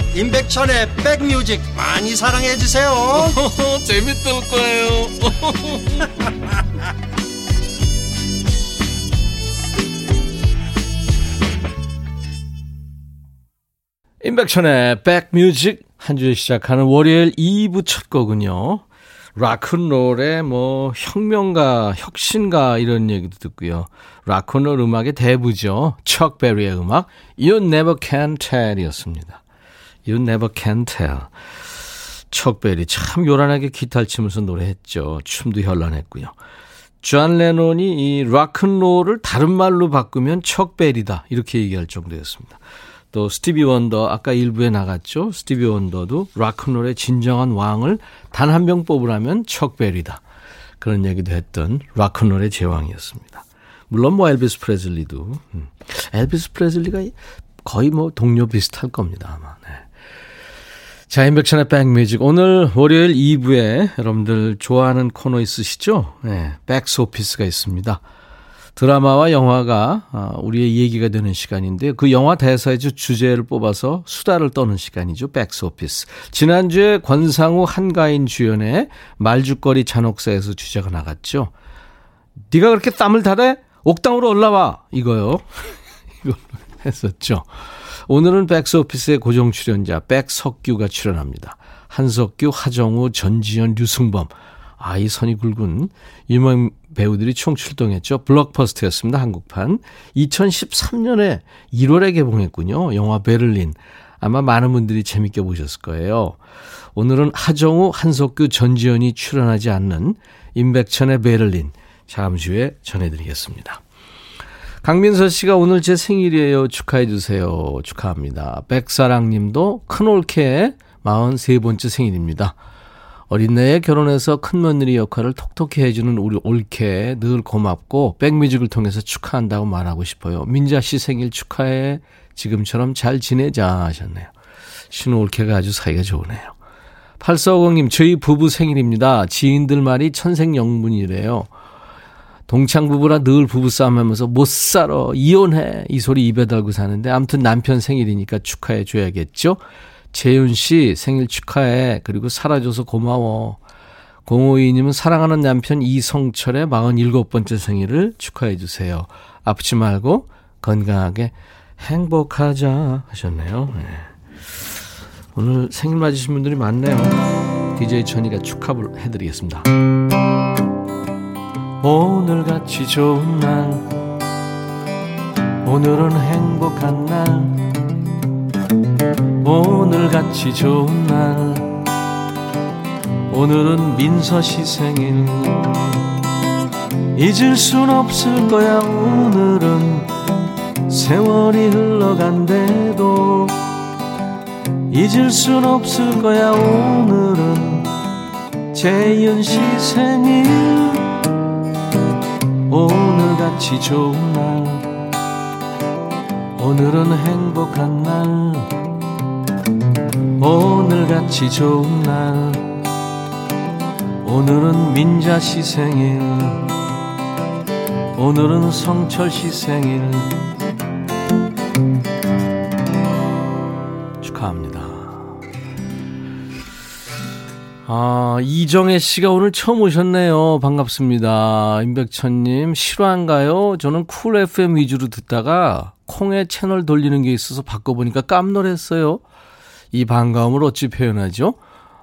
임백천의 백뮤직 많이 사랑해 주세요 (laughs) 재밌을 거예요 (laughs) 임백천의 백뮤직 한 주에 시작하는 월요일 2부 첫 곡은요. 락큰롤의 뭐 혁명가, 혁신가 이런 얘기도 듣고요. 락큰롤 음악의 대부죠. 척 베리의 음악 You Never Can Tell이었습니다. You Never Can Tell. 척 베리 참 요란하게 기타를 치면서 노래했죠. 춤도 현란했고요. 존 레논이 이 락큰롤을 다른 말로 바꾸면 척 베리다 이렇게 얘기할 정도였습니다. 또 스티비 원더 아까 1부에 나갔죠. 스티비 원더도 락큰롤의 진정한 왕을 단 한 명 뽑으라면 척 베리다. 그런 얘기도 했던 락큰롤의 제왕이었습니다. 물론 뭐 엘비스 프레슬리도 음. 엘비스 프레슬리가 거의 뭐 동료 비슷할 겁니다 아마. 네. 자, 임백천의 백뮤직. 오늘 월요일 2부에 여러분들 좋아하는 코너 있으시죠? 네, 백스 오피스가 있습니다. 드라마와 영화가 아, 우리의 얘기가 되는 시간인데 그 영화 대사의 주제를 뽑아서 수다를 떠는 시간이죠. 백스 오피스. 지난주에 권상우 한가인 주연의 말죽거리 잔혹사에서 주제가 나갔죠. 네가 그렇게 쌈을 잘해? 옥상으로 올라와. 이거요. (laughs) 이거 했었죠. 오늘은 백스 오피스의 고정 출연자 백석규가 출연합니다. 한석규, 하정우, 전지현, 류승범. 아, 이 선이 굵은 유명 배우들이 총 출동했죠. 블록버스터였습니다. 한국판. 2013년에 1월에 개봉했군요. 영화 베를린. 아마 많은 분들이 재밌게 보셨을 거예요. 오늘은 하정우, 한석규, 전지현이 출연하지 않는 임백천의 베를린. 잠시 후에 전해드리겠습니다. 강민서 씨가 오늘 제 생일이에요. 축하해 주세요. 축하합니다. 백사랑 님도 큰 올케 43번째 생일입니다. 어린 나이에 결혼해서 큰며느리 역할을 톡톡히 해주는 우리 올케 늘 고맙고 백뮤직을 통해서 축하한다고 말하고 싶어요. 민자 씨 생일 축하해. 지금처럼 잘 지내자 하셨네요. 신우 올케가 아주 사이가 좋으네요. 8450님 저희 부부 생일입니다. 지인들 말이 천생연분이래요. 동창 부부라 늘 부부싸움 하면서 못 살아 이혼해 이 소리 입에 달고 사는데 아무튼 남편 생일이니까 축하해 줘야겠죠. 재윤 씨 생일 축하해. 그리고 살아줘서 고마워. 052님은 사랑하는 남편 이성철의 47번째 생일을 축하해 주세요. 아프지 말고 건강하게 행복하자 하셨네요. 네. 오늘 생일 맞으신 분들이 많네요. DJ 천이가 축하를 해드리겠습니다. 오늘같이 좋은 날. 오늘은 행복한 날. 오늘같이 좋은 날. 오늘은 민서 씨 생일. 잊을 순 없을 거야 오늘은. 세월이 흘러간대도 잊을 순 없을 거야 오늘은. 재윤 씨 생일 오늘같이 좋은 날. 오늘은 행복한 날. 오늘같이 좋은 날. 오늘은 민자 씨 생일. 오늘은 성철 씨 생일 아 이정혜 씨가 오늘 처음 오셨네요 반갑습니다 임백천님 실화인가요? 저는 쿨 FM 위주로 듣다가 콩에 채널 돌리는 게 있어서 바꿔보니까 깜놀했어요 이 반가움을 어찌 표현하죠?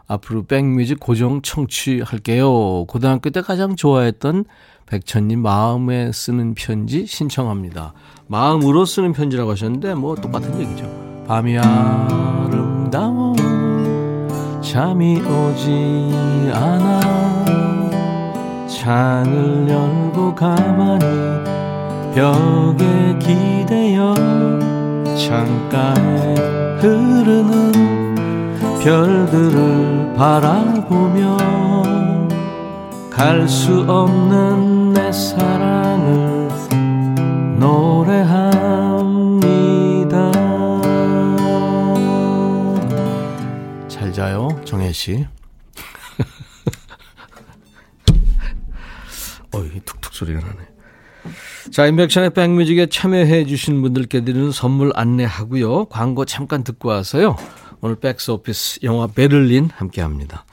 앞으로 백뮤직 고정 청취할게요. 고등학교 때 가장 좋아했던 백천님 마음에 쓰는 편지 신청합니다. 마음으로 쓰는 편지라고 하셨는데 뭐 똑같은 얘기죠. 밤이 아름다워 잠이 오지 않아. 창을 열고 가만히 벽에 기대어 창가에 흐르는 별들을 바라보며 갈 수 없는 내 사랑을 노래합 정혜 씨. (laughs) 어이, 툭툭 소리가 나네. 자, 인백션의 백뮤직에 참여해 주신 분들께 드리는 선물 안내하고요. 광고 잠깐 듣고 와서요. 오늘 백스 오피스 영화 베를린 함께 합니다.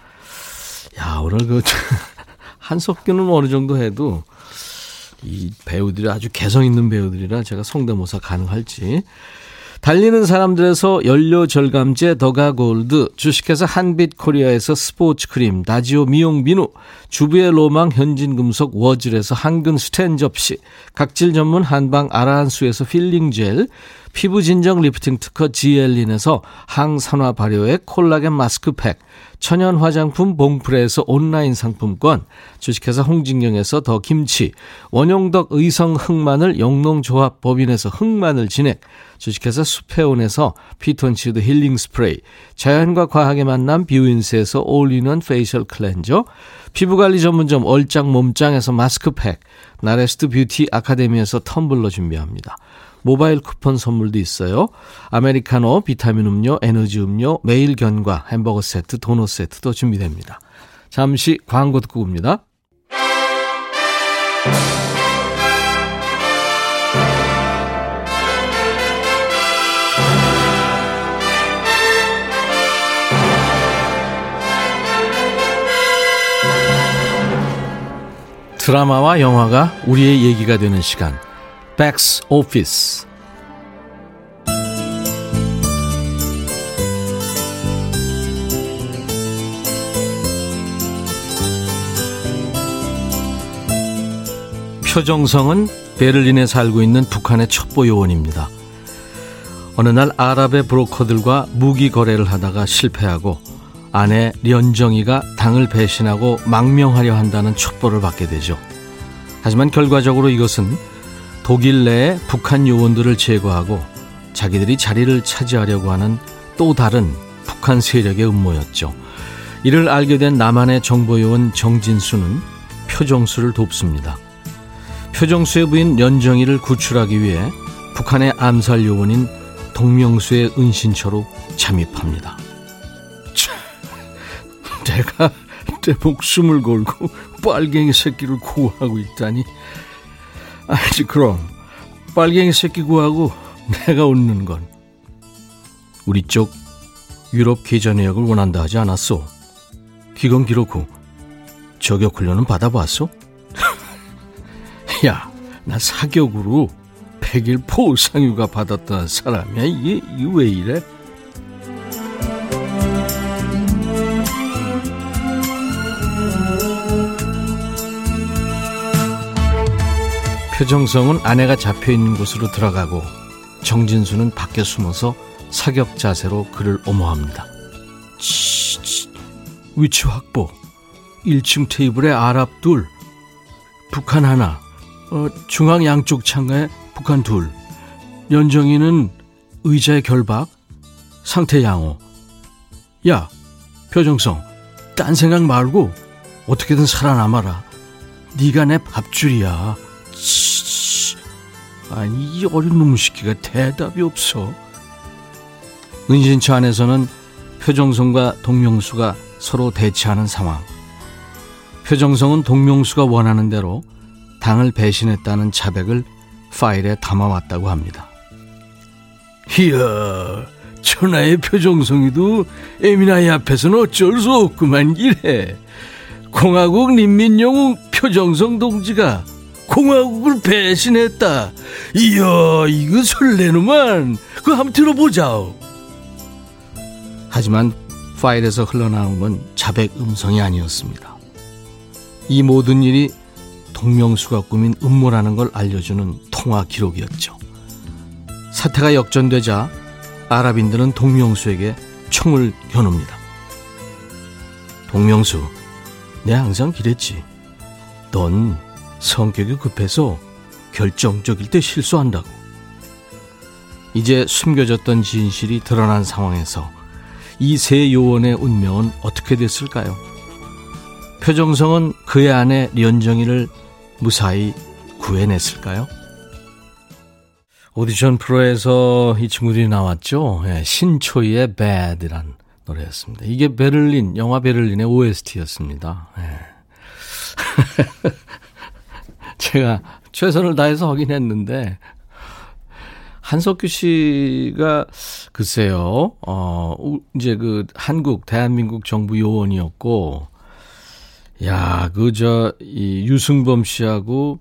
야, 오늘 그 (laughs) 한석규는 어느 정도 해도 이 배우들이 아주 개성 있는 배우들이라 제가 성대모사 가능할지 달리는 사람들에서 연료 절감제 더가 골드, 주식회사 한빛 코리아에서 스포츠 크림, 다지오 미용 비누, 주부의 로망 현진 금속 워즐에서 항균 스텐 접시, 각질 전문 한방 아라한수에서 필링 젤, 피부 진정 리프팅 특허 지엘린에서 항산화 발효의 콜라겐 마스크팩, 천연 화장품 봉프레에서 온라인 상품권, 주식회사 홍진경에서 더 김치, 원용덕 의성 흑마늘 영농조합 법인에서 흑마늘 진액, 주식회사 수페온에서 피톤치드 힐링 스프레이, 자연과 과학의 만남 뷰인스에서 올리는 페이셜 클렌저, 피부 관리 전문점 얼짱 몸짱에서 마스크팩, 나레스트 뷰티 아카데미에서 텀블러 준비합니다. 모바일 쿠폰 선물도 있어요. 아메리카노, 비타민 음료, 에너지 음료, 매일 견과, 햄버거 세트, 도넛 세트도 준비됩니다. 잠시 광고 듣고 옵니다. 드라마와 영화가 우리의 얘기가 되는 시간. 백스 오피스. 표정성은 베를린에 살고 있는 북한의 첩보 요원입니다. 어느 날 아랍의 브로커들과 무기 거래를 하다가 실패하고 아내 련정이가 당을 배신하고 망명하려 한다는 촉보를 받게 되죠. 하지만 결과적으로 이것은 독일 내에 북한 요원들을 제거하고 자기들이 자리를 차지하려고 하는 또 다른 북한 세력의 음모였죠. 이를 알게 된 남한의 정보요원 정진수는 표정수를 돕습니다. 표정수의 부인 연정이를 구출하기 위해 북한의 암살 요원인 동명수의 은신처로 잠입합니다. 내가 (laughs) 내 목숨을 걸고 (laughs) 빨갱이 새끼를 구하고 있다니. 아니 그럼 빨갱이 새끼 구하고 내가 웃는 건 우리 쪽 유럽 계좌 내역을 원한다 하지 않았소? 기건 기록후 저격 훈련은 받아봤소? (laughs) 야, 나 사격으로 100일 포상휴가 받았던 사람이야. 이게 왜 이래? 표정성은 아내가 잡혀 있는 곳으로 들어가고 정진수는 밖에 숨어서 사격 자세로 그를 엄호합니다. 치, 위치 확보. 1층 테이블에 아랍 둘, 북한 하나, 어, 중앙 양쪽 창가에 북한 둘, 연정이는 의자의 결박, 상태 양호. 야, 표정성, 딴 생각 말고 어떻게든 살아남아라. 네가 내 밥줄이야. 아니 이 어린 놈의 시키가 대답이 없어. 은신처 안에서는 표정성과 동명수가 서로 대치하는 상황. 표정성은 동명수가 원하는 대로 당을 배신했다는 자백을 파일에 담아왔다고 합니다. 이야, 천하의 표정성이도 에미나이 앞에서는 어쩔 수 없구만 이래. 공화국 인민영웅 표정성 동지가 공화국을 배신했다. 이야, 이거 설레는만. 그거 한번 들어보자. 하지만 파일에서 흘러나온 건 자백 음성이 아니었습니다. 이 모든 일이 동명수가 꾸민 음모라는 걸 알려주는 통화 기록이었죠. 사태가 역전되자 아랍인들은 동명수에게 총을 겨눕니다. 동명수, 내 항상 그랬지. 넌 성격이 급해서 결정적일 때 실수한다고. 이제 숨겨졌던 진실이 드러난 상황에서 이 세 요원의 운명은 어떻게 됐을까요? 표정성은 그의 아내 련정이를 무사히 구해냈을까요? 오디션 프로에서 이 친구들이 나왔죠. 네, 신초이의 Bad란 노래였습니다. 이게 베를린, 영화 베를린의 OST였습니다. 네. (laughs) 제가 최선을 다해서 하긴 했는데, 한석규 씨가 글쎄요, 어, 이제 그 한국, 대한민국 정부 요원이었고, 야, 그, 저, 이 유승범 씨하고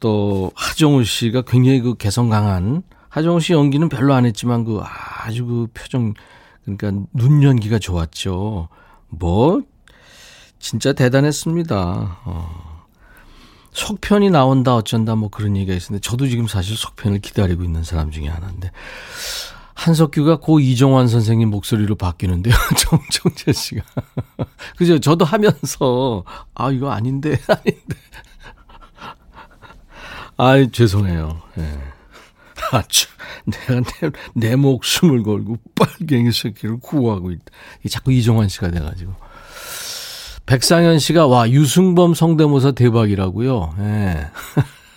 또 하정우 씨가 굉장히 그 개성 강한, 하정우 씨 연기는 별로 안 했지만 그 아주 그 표정, 그러니까 눈 연기가 좋았죠. 뭐, 진짜 대단했습니다. 어. 속편이 나온다 어쩐다 뭐 그런 얘기가 있었는데 저도 지금 사실 속편을 기다리고 있는 사람 중에 하나인데 한석규가 고 이정환 선생님 목소리로 바뀌는데요. (laughs) 정정재 씨가. (laughs) 그죠? 저도 하면서 아 이거 아닌데 (laughs) 아닌데. 아 죄송해요. 예. 네. 아, 내가 내, 내 목숨을 걸고 빨갱이 새끼를 구하고 있다. 자꾸 이정환 씨가 돼가지고. 백상현 씨가 와 유승범 성대모사 대박이라고요. 예.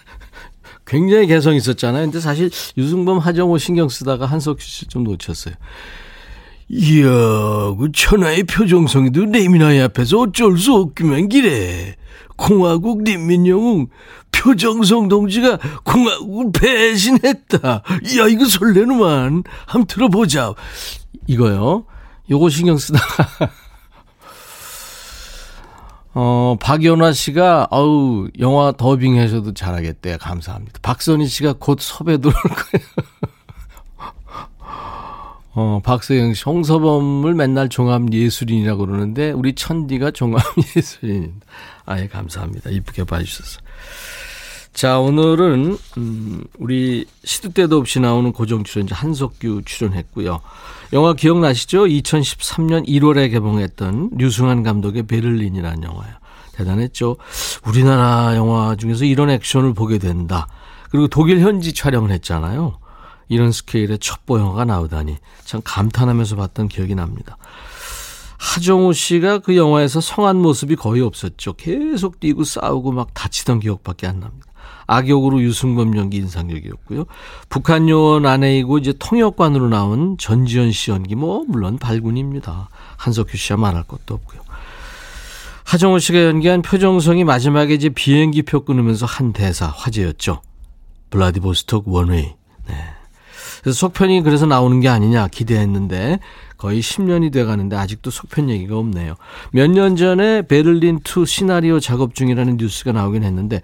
(laughs) 굉장히 개성 있었잖아요. 근데 사실 유승범 하정우 신경 쓰다가 한석규 씨 좀 놓쳤어요. 이야, 그 천하의 표정성이도 레미나이 앞에서 어쩔 수 없기만 기래. 공화국 린민영웅 표정성 동지가 공화국을 배신했다. 야, 이거 설레누만. 한번 들어보자. 이거요. 요거 신경 쓰다가 (laughs) 어, 박연화 씨가, 아우, 영화 더빙 하셔도 잘하겠대요. 감사합니다. 박선희 씨가 곧 섭외 들어올 거예요. (laughs) 어, 박서영 씨, 홍서범을 맨날 종합예술인이라고 그러는데, 우리 천디가 종합예술인. (laughs) 아예 감사합니다. 이쁘게 봐주셔서. 자, 오늘은, 음, 우리 시도 때도 없이 나오는 고정 출연자 한석규 출연했고요. 영화 기억나시죠? 2013년 1월에 개봉했던 류승환 감독의 베를린이라는 영화요. 대단했죠. 우리나라 영화 중에서 이런 액션을 보게 된다. 그리고 독일 현지 촬영을 했잖아요. 이런 스케일의 첩보 영화가 나오다니 참 감탄하면서 봤던 기억이 납니다. 하정우 씨가 그 영화에서 성한 모습이 거의 없었죠. 계속 뛰고 싸우고 막 다치던 기억밖에 안 납니다. 악역으로 유승범 연기 인상적이었고요. 북한 요원 아내이고 이제 통역관으로 나온 전지현 씨 연기 뭐 물론 발군입니다. 한석규 씨와 말할 것도 없고요. 하정우 씨가 연기한 표정성이 마지막에 이제 비행기표 끊으면서 한 대사 화제였죠. 블라디보스톡 원웨이. 네. 그래서 속편이 그래서 나오는 게 아니냐 기대했는데 거의 10년이 돼 가는데 아직도 속편 얘기가 없네요. 몇 년 전에 베를린 2 시나리오 작업 중이라는 뉴스가 나오긴 했는데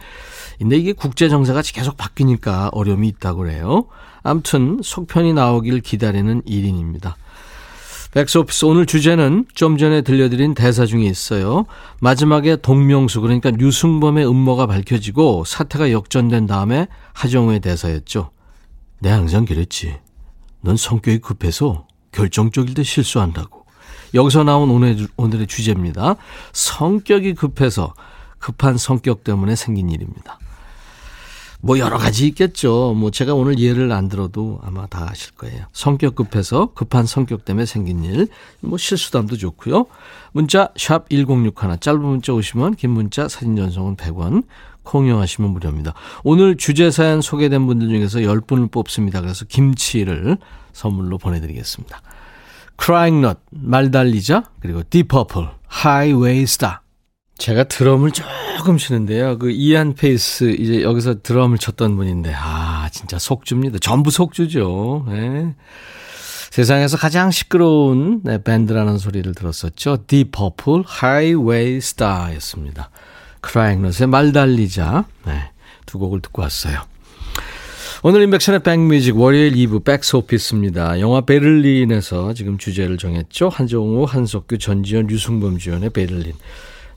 근데 이게 국제 정세가 계속 바뀌니까 어려움이 있다고 그래요. 아무튼 속편이 나오길 기다리는 1인입니다. 백스오피스 오늘 주제는 좀 전에 들려드린 대사 중에 있어요. 마지막에 동명수 그러니까 류승범의 음모가 밝혀지고 사태가 역전된 다음에 하정우의 대사였죠. 내 항상 그랬지. 넌 성격이 급해서 결정적일 때 실수한다고. 여기서 나온 오늘, 오늘의 주제입니다. 성격이 급해서 급한 성격 때문에 생긴 일입니다. 뭐 여러 가지 있겠죠. 뭐 제가 오늘 예를 안 들어도 아마 다 아실 거예요. 성격 급해서 급한 성격 때문에 생긴 일, 뭐 실수담도 좋고요. 문자 샵 1061, 짧은 문자 오시면 긴 문자 사진 전송은 100원, 콩용하시면 무료입니다. 오늘 주제 사연 소개된 분들 중에서 10분을 뽑습니다. 그래서 김치를 선물로 보내드리겠습니다. Crying Nut, 말달리자, 그리고 Deep Purple, Highway Star. 제가 드럼을 조금 치는데요. 그 이안 페이스 이제 여기서 드럼을 쳤던 분인데 아 진짜 속주입니다. 전부 속주죠. 네. 세상에서 가장 시끄러운 네, 밴드라는 소리를 들었었죠. Deep Purple Highway Star였습니다. 크라잉넛의 말달리자 네, 두 곡을 듣고 왔어요. 오늘 인백션의 백뮤직 월요일 2부 백스오피스입니다. 영화 베를린에서 지금 주제를 정했죠. 한정우, 한석규, 전지현, 류승범 주연의 베를린.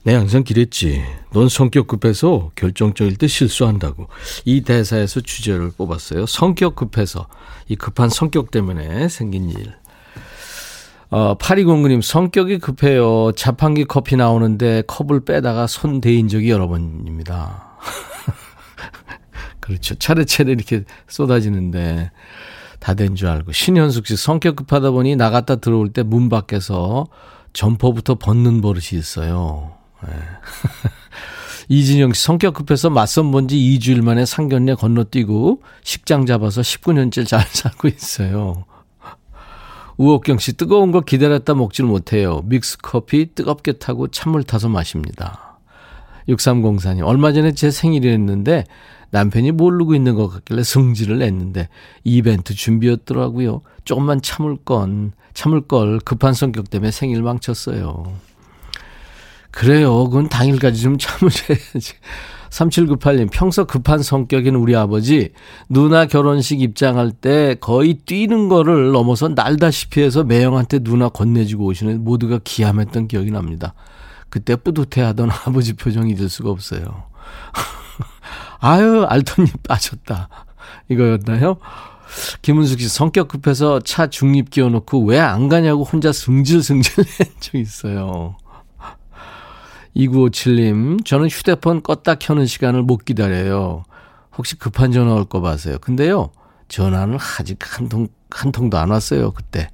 내 항상 기랬지. 넌 성격 급해서 결정적일 때 실수한다고. 이 대사에서 주제를 뽑았어요. 성격 급해서. 이 급한 성격 때문에 생긴 일. 어, 8209님, 성격이 급해요. 자판기 커피 나오는데 컵을 빼다가 손 대인 적이 여러 번입니다. (laughs) 그렇죠. 차례차례 이렇게 쏟아지는데 다 된 줄 알고. 신현숙 씨, 성격 급하다 보니 나갔다 들어올 때 문 밖에서 점퍼부터 벗는 버릇이 있어요. 네. (laughs) 이진영 씨 성격 급해서 맞선 본지 2주일 만에 상견례 건너뛰고 식장 잡아서 19년째 잘 (laughs) 살고 있어요. 우옥경 씨 뜨거운 거 기다렸다 먹질 못해요. 믹스 커피 뜨겁게 타고 찬물 타서 마십니다. 6304님 얼마 전에 제 생일이었는데 남편이 모르고 있는 것 같길래 승질을 냈는데 이벤트 준비였더라고요. 조금만 참을 건 참을 걸 급한 성격 때문에 생일 망쳤어요. 그래요. 그건 당일까지 좀 참으셔야지. (laughs) 3798님, 평소 급한 성격인 우리 아버지, 누나 결혼식 입장할 때 거의 뛰는 거를 넘어서 날다시피 해서 매형한테 누나 건네주고 오시는 모두가 기함했던 기억이 납니다. 그때 뿌듯해 하던 (laughs) 아버지 표정이 잊을 수가 없어요. (laughs) 아유, 알토님 빠졌다. 이거였나요? 김은숙 씨 성격 급해서 차 중립 끼워놓고 왜 안 가냐고 혼자 승질승질 (laughs) 낸적 있어요. 2957님, 저는 휴대폰 껐다 켜는 시간을 못 기다려요. 혹시 급한 전화 올거 봐서요. 근데요, 전화는 아직 한 통, 한 통도 안 왔어요, 그때.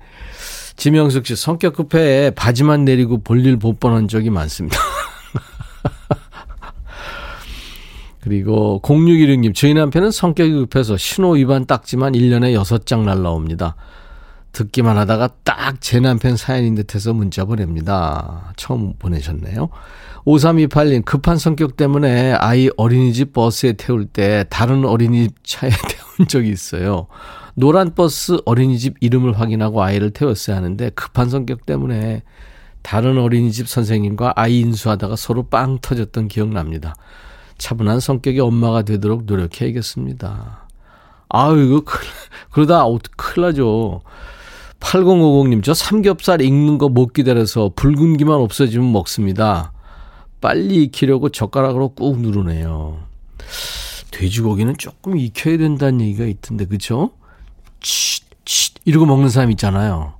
지명숙 씨, 성격 급해 바지만 내리고 볼일 못 보는 적이 많습니다. (laughs) 그리고 0616님, 저희 남편은 성격이 급해서 신호 위반 딱지만 1년에 6장 날라옵니다. 듣기만 하다가 딱 제 남편 사연인 듯해서 문자 보냅니다. 처음 보내셨네요. 5328님, 급한 성격 때문에 아이 어린이집 버스에 태울 때 다른 어린이집 차에 (laughs) 태운 적이 있어요. 노란 버스 어린이집 이름을 확인하고 아이를 태웠어야 하는데 급한 성격 때문에 다른 어린이집 선생님과 아이 인수하다가 서로 빵 터졌던 기억납니다. 차분한 성격의 엄마가 되도록 노력해야겠습니다. 아유, 이거, 큰일, 그러다 큰일 나죠. 8050님, 저 삼겹살 익는 거 못 기다려서 붉은 기만 없어지면 먹습니다. 빨리 익히려고 젓가락으로 꾹 누르네요. 돼지고기는 조금 익혀야 된다는 얘기가 있던데, 그쵸? 치, 치, 이러고 먹는 사람 있잖아요.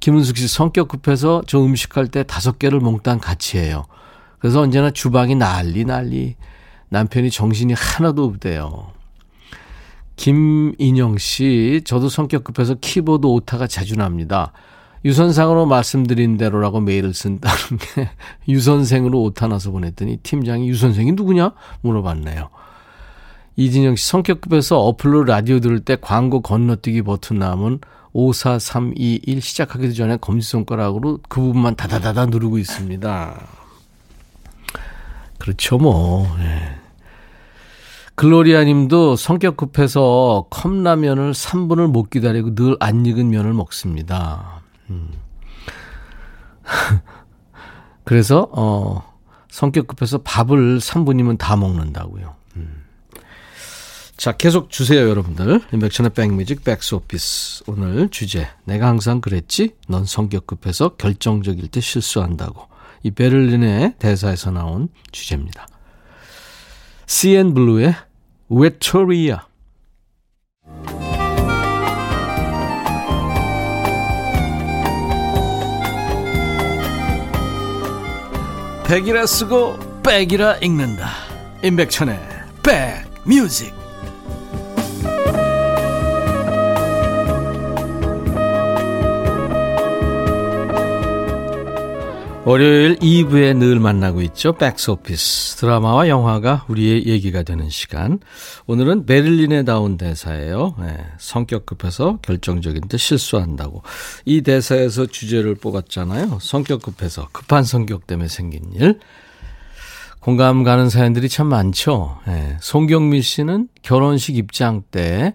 김은숙 씨 성격 급해서 저 음식할 때 다섯 개를 몽땅 같이 해요. 그래서 언제나 주방이 난리 난리. 남편이 정신이 하나도 없대요. 김인영 씨, 저도 성격 급해서 키보드 오타가 자주 납니다. 유선상으로 말씀드린 대로라고 메일을 쓴다는 게 (laughs) 유선생으로 오타 나서 보냈더니 팀장이 유선생이 누구냐? 물어봤네요. 이진영 씨, 성격 급해서 어플로 라디오 들을 때 광고 건너뛰기 버튼 나오면 54321 시작하기도 전에 검지손가락으로 그 부분만 다다다다 누르고 있습니다. 그렇죠, 뭐. 예. 글로리아 님도 성격 급해서 컵라면을 3분을 못 기다리고 늘 안 익은 면을 먹습니다. 음. (laughs) 그래서, 어, 성격 급해서 밥을 3분이면 다 먹는다고요. 음. 자, 계속 주세요, 여러분들. 임백천의 백뮤직 백스오피스. 오늘 주제. 내가 항상 그랬지? 넌 성격 급해서 결정적일 때 실수한다고. 이 베를린의 대사에서 나온 주제입니다. CNBLUE의 외톨이야. 백이라 쓰고 백이라 읽는다. 임백천의 백뮤직. 월요일 2부에 늘 만나고 있죠. 백스오피스. 드라마와 영화가 우리의 얘기가 되는 시간. 오늘은 베를린에 나온 대사예요. 네, 성격 급해서 결정적인 데 실수한다고. 이 대사에서 주제를 뽑았잖아요. 성격 급해서. 급한 성격 때문에 생긴 일. 공감 가는 사연들이 참 많죠. 네, 송경미 씨는 결혼식 입장 때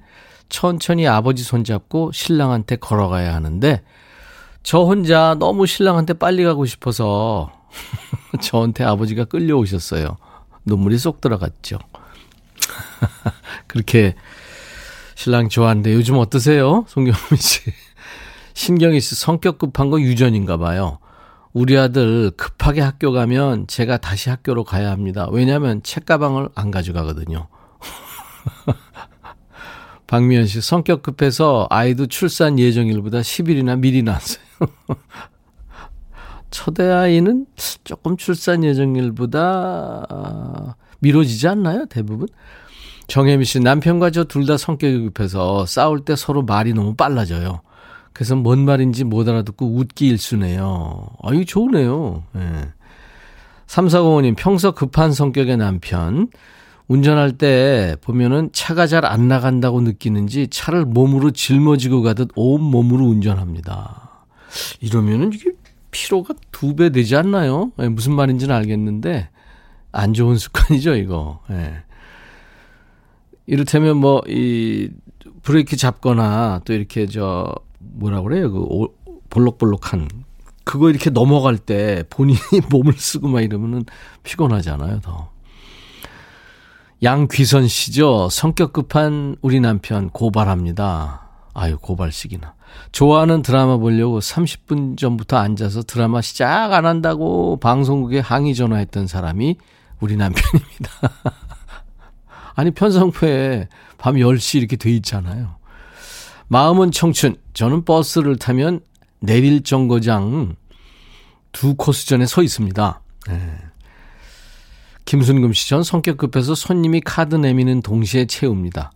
천천히 아버지 손잡고 신랑한테 걸어가야 하는데 저 혼자 너무 신랑한테 빨리 가고 싶어서 (laughs) 저한테 아버지가 끌려오셨어요. 눈물이 쏙 들어갔죠. (laughs) 그렇게 신랑 좋아하는데 요즘 어떠세요? 송경민 씨. (laughs) 신경이 씨 성격 급한 거 유전인가 봐요. 우리 아들 급하게 학교 가면 제가 다시 학교로 가야 합니다. 왜냐하면 책가방을 안 가져가거든요. 박미연 씨, 성격 급해서 아이도 출산 예정일보다 10일이나 미리 낳았어요. (laughs) 첫애 아이는 조금 출산 예정일보다 미뤄지지 않나요? 대부분? 정혜미 씨, 남편과 저 둘 다 성격이 급해서 싸울 때 서로 말이 너무 빨라져요. 그래서 뭔 말인지 못 알아듣고 웃기 일쑤네요. 아, 이거 좋으네요. 예. 네. 3405님, 평소 급한 성격의 남편. 운전할 때 보면은 차가 잘 안 나간다고 느끼는지 차를 몸으로 짊어지고 가듯 온 몸으로 운전합니다. 이러면은 이게 피로가 두 배 되지 않나요? 네, 무슨 말인지는 알겠는데 안 좋은 (laughs) 습관이죠, 이거. 네. 이를테면 뭐 이 브레이크 잡거나 또 이렇게 저 뭐라 그래요? 그 오, 볼록볼록한 그거 이렇게 넘어갈 때 본인이 (laughs) 몸을 쓰고 막 이러면은 피곤하잖아요, 더. 양귀선 씨죠. 성격 급한 우리 남편 고발합니다. 아유, 고발식이나. 좋아하는 드라마 보려고 30분 전부터 앉아서 드라마 시작 안 한다고 방송국에 항의 전화했던 사람이 우리 남편입니다. (laughs) 아니, 편성표에 밤 10시 이렇게 돼 있잖아요. 마음은 청춘. 저는 버스를 타면 내릴 정거장 두 코스전에 서 있습니다. 네. 김순금 씨, 전 성격 급해서 손님이 카드 내미는 동시에 채웁니다.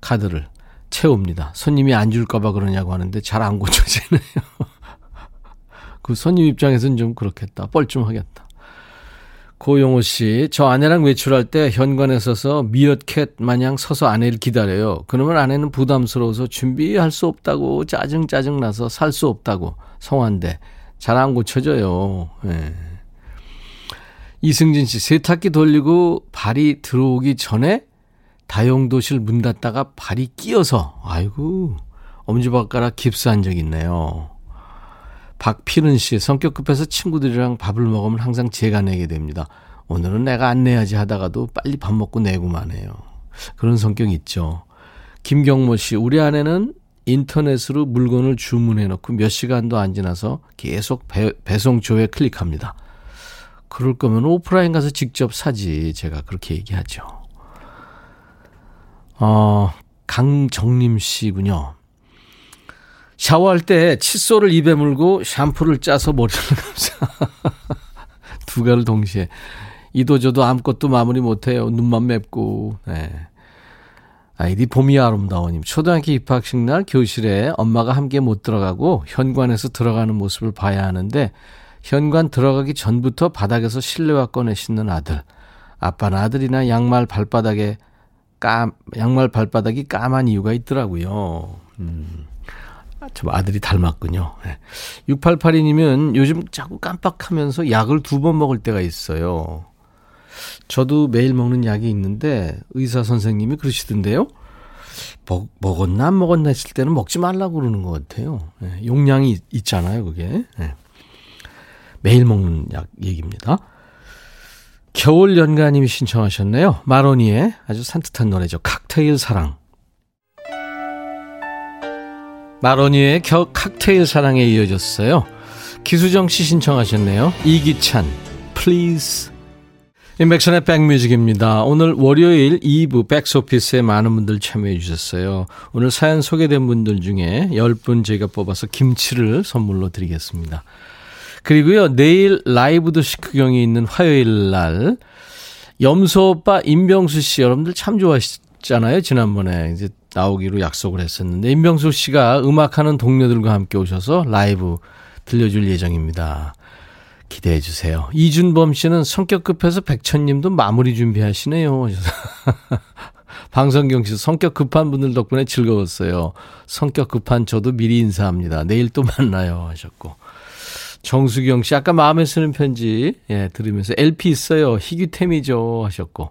카드를 채웁니다. 손님이 안 줄까봐 그러냐고 하는데 잘 안 고쳐지네요. (laughs) 그 손님 입장에서는 좀 그렇겠다. 뻘쭘하겠다. 고용호 씨, 저 아내랑 외출할 때 현관에 서서 미어캣 마냥 서서 아내를 기다려요. 그러면 아내는 부담스러워서 준비할 수 없다고 짜증 짜증 나서 살 수 없다고 성한데 잘 안 고쳐져요. 네. 이승진 씨, 세탁기 돌리고 발이 들어오기 전에 다용도실 문 닫다가 발이 끼어서, 아이고, 엄지발가락 깁스한 적 있네요. 박필은 씨, 성격 급해서 친구들이랑 밥을 먹으면 항상 제가 내게 됩니다. 오늘은 내가 안 내야지 하다가도 빨리 밥 먹고 내고만 해요. 그런 성격 있죠. 김경모 씨, 우리 아내는 인터넷으로 물건을 주문해 놓고 몇 시간도 안 지나서 계속 배, 배송조에 클릭합니다. 그럴 거면 오프라인 가서 직접 사지. 제가 그렇게 얘기하죠. 어, 강정림 씨군요. 샤워할 때 칫솔을 입에 물고 샴푸를 짜서 머리를 감싸. (laughs) 두 가를 동시에. 이도저도 아무것도 마무리 못해요. 눈만 맵고. 네. 아이디 봄이 아름다워님. 초등학교 입학식 날 교실에 엄마가 함께 못 들어가고 현관에서 들어가는 모습을 봐야 하는데 현관 들어가기 전부터 바닥에서 실내화 꺼내 신는 아들. 아빠나 아들이나 양말 발바닥에 까, 양말 발바닥이 까만 이유가 있더라고요. 음. 좀 아들이 닮았군요. 네. 6882님은 요즘 자꾸 깜빡하면서 약을 두 번 먹을 때가 있어요. 저도 매일 먹는 약이 있는데 의사 선생님이 그러시던데요. 먹, 먹었나 안 먹었나 했을 때는 먹지 말라고 그러는 것 같아요. 네. 용량이 있잖아요, 그게. 네. 매일 먹는 약 얘기입니다. 겨울 연가님이 신청하셨네요. 마로니의 아주 산뜻한 노래죠. 칵테일 사랑. 마로니의 겨, 칵테일 사랑에 이어졌어요. 기수정 씨 신청하셨네요. 이기찬, please. 인백션의 백뮤직입니다. 오늘 월요일 2부 백스오피스에 많은 분들 참여해 주셨어요. 오늘 사연 소개된 분들 중에 10분 제가 뽑아서 김치를 선물로 드리겠습니다. 그리고요, 내일 라이브 도시 구경이 있는 화요일 날, 염소 오빠 임병수 씨 여러분들 참 좋아하시잖아요. 지난번에 이제 나오기로 약속을 했었는데, 임병수 씨가 음악하는 동료들과 함께 오셔서 라이브 들려줄 예정입니다. 기대해 주세요. 이준범 씨는 성격 급해서 백천님도 마무리 준비하시네요. (laughs) 방성경 씨 성격 급한 분들 덕분에 즐거웠어요. 성격 급한 저도 미리 인사합니다. 내일 또 만나요 하셨고 정수경 씨, 아까 마음에 쓰는 편지, 예, 들으면서 LP 있어요. 희귀템이죠. 하셨고.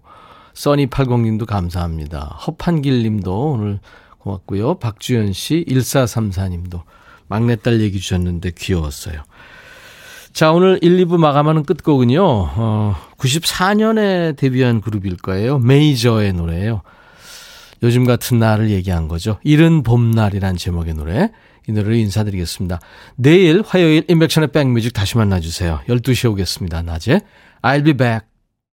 써니80님도 감사합니다. 허판길 님도 오늘 고맙고요. 박주연 씨, 1434님도 막내딸 얘기 주셨는데 귀여웠어요. 자, 오늘 1, 2부 마감하는 끝곡은요, 어, 94년에 데뷔한 그룹일 거예요. 메이저의 노래예요. 요즘 같은 날을 얘기한 거죠. 이른 봄날이란 제목의 노래. 이 노래로 인사드리겠습니다. 내일 화요일 인백션의 백뮤직 다시 만나주세요. 12시에 오겠습니다. 낮에. I'll be back.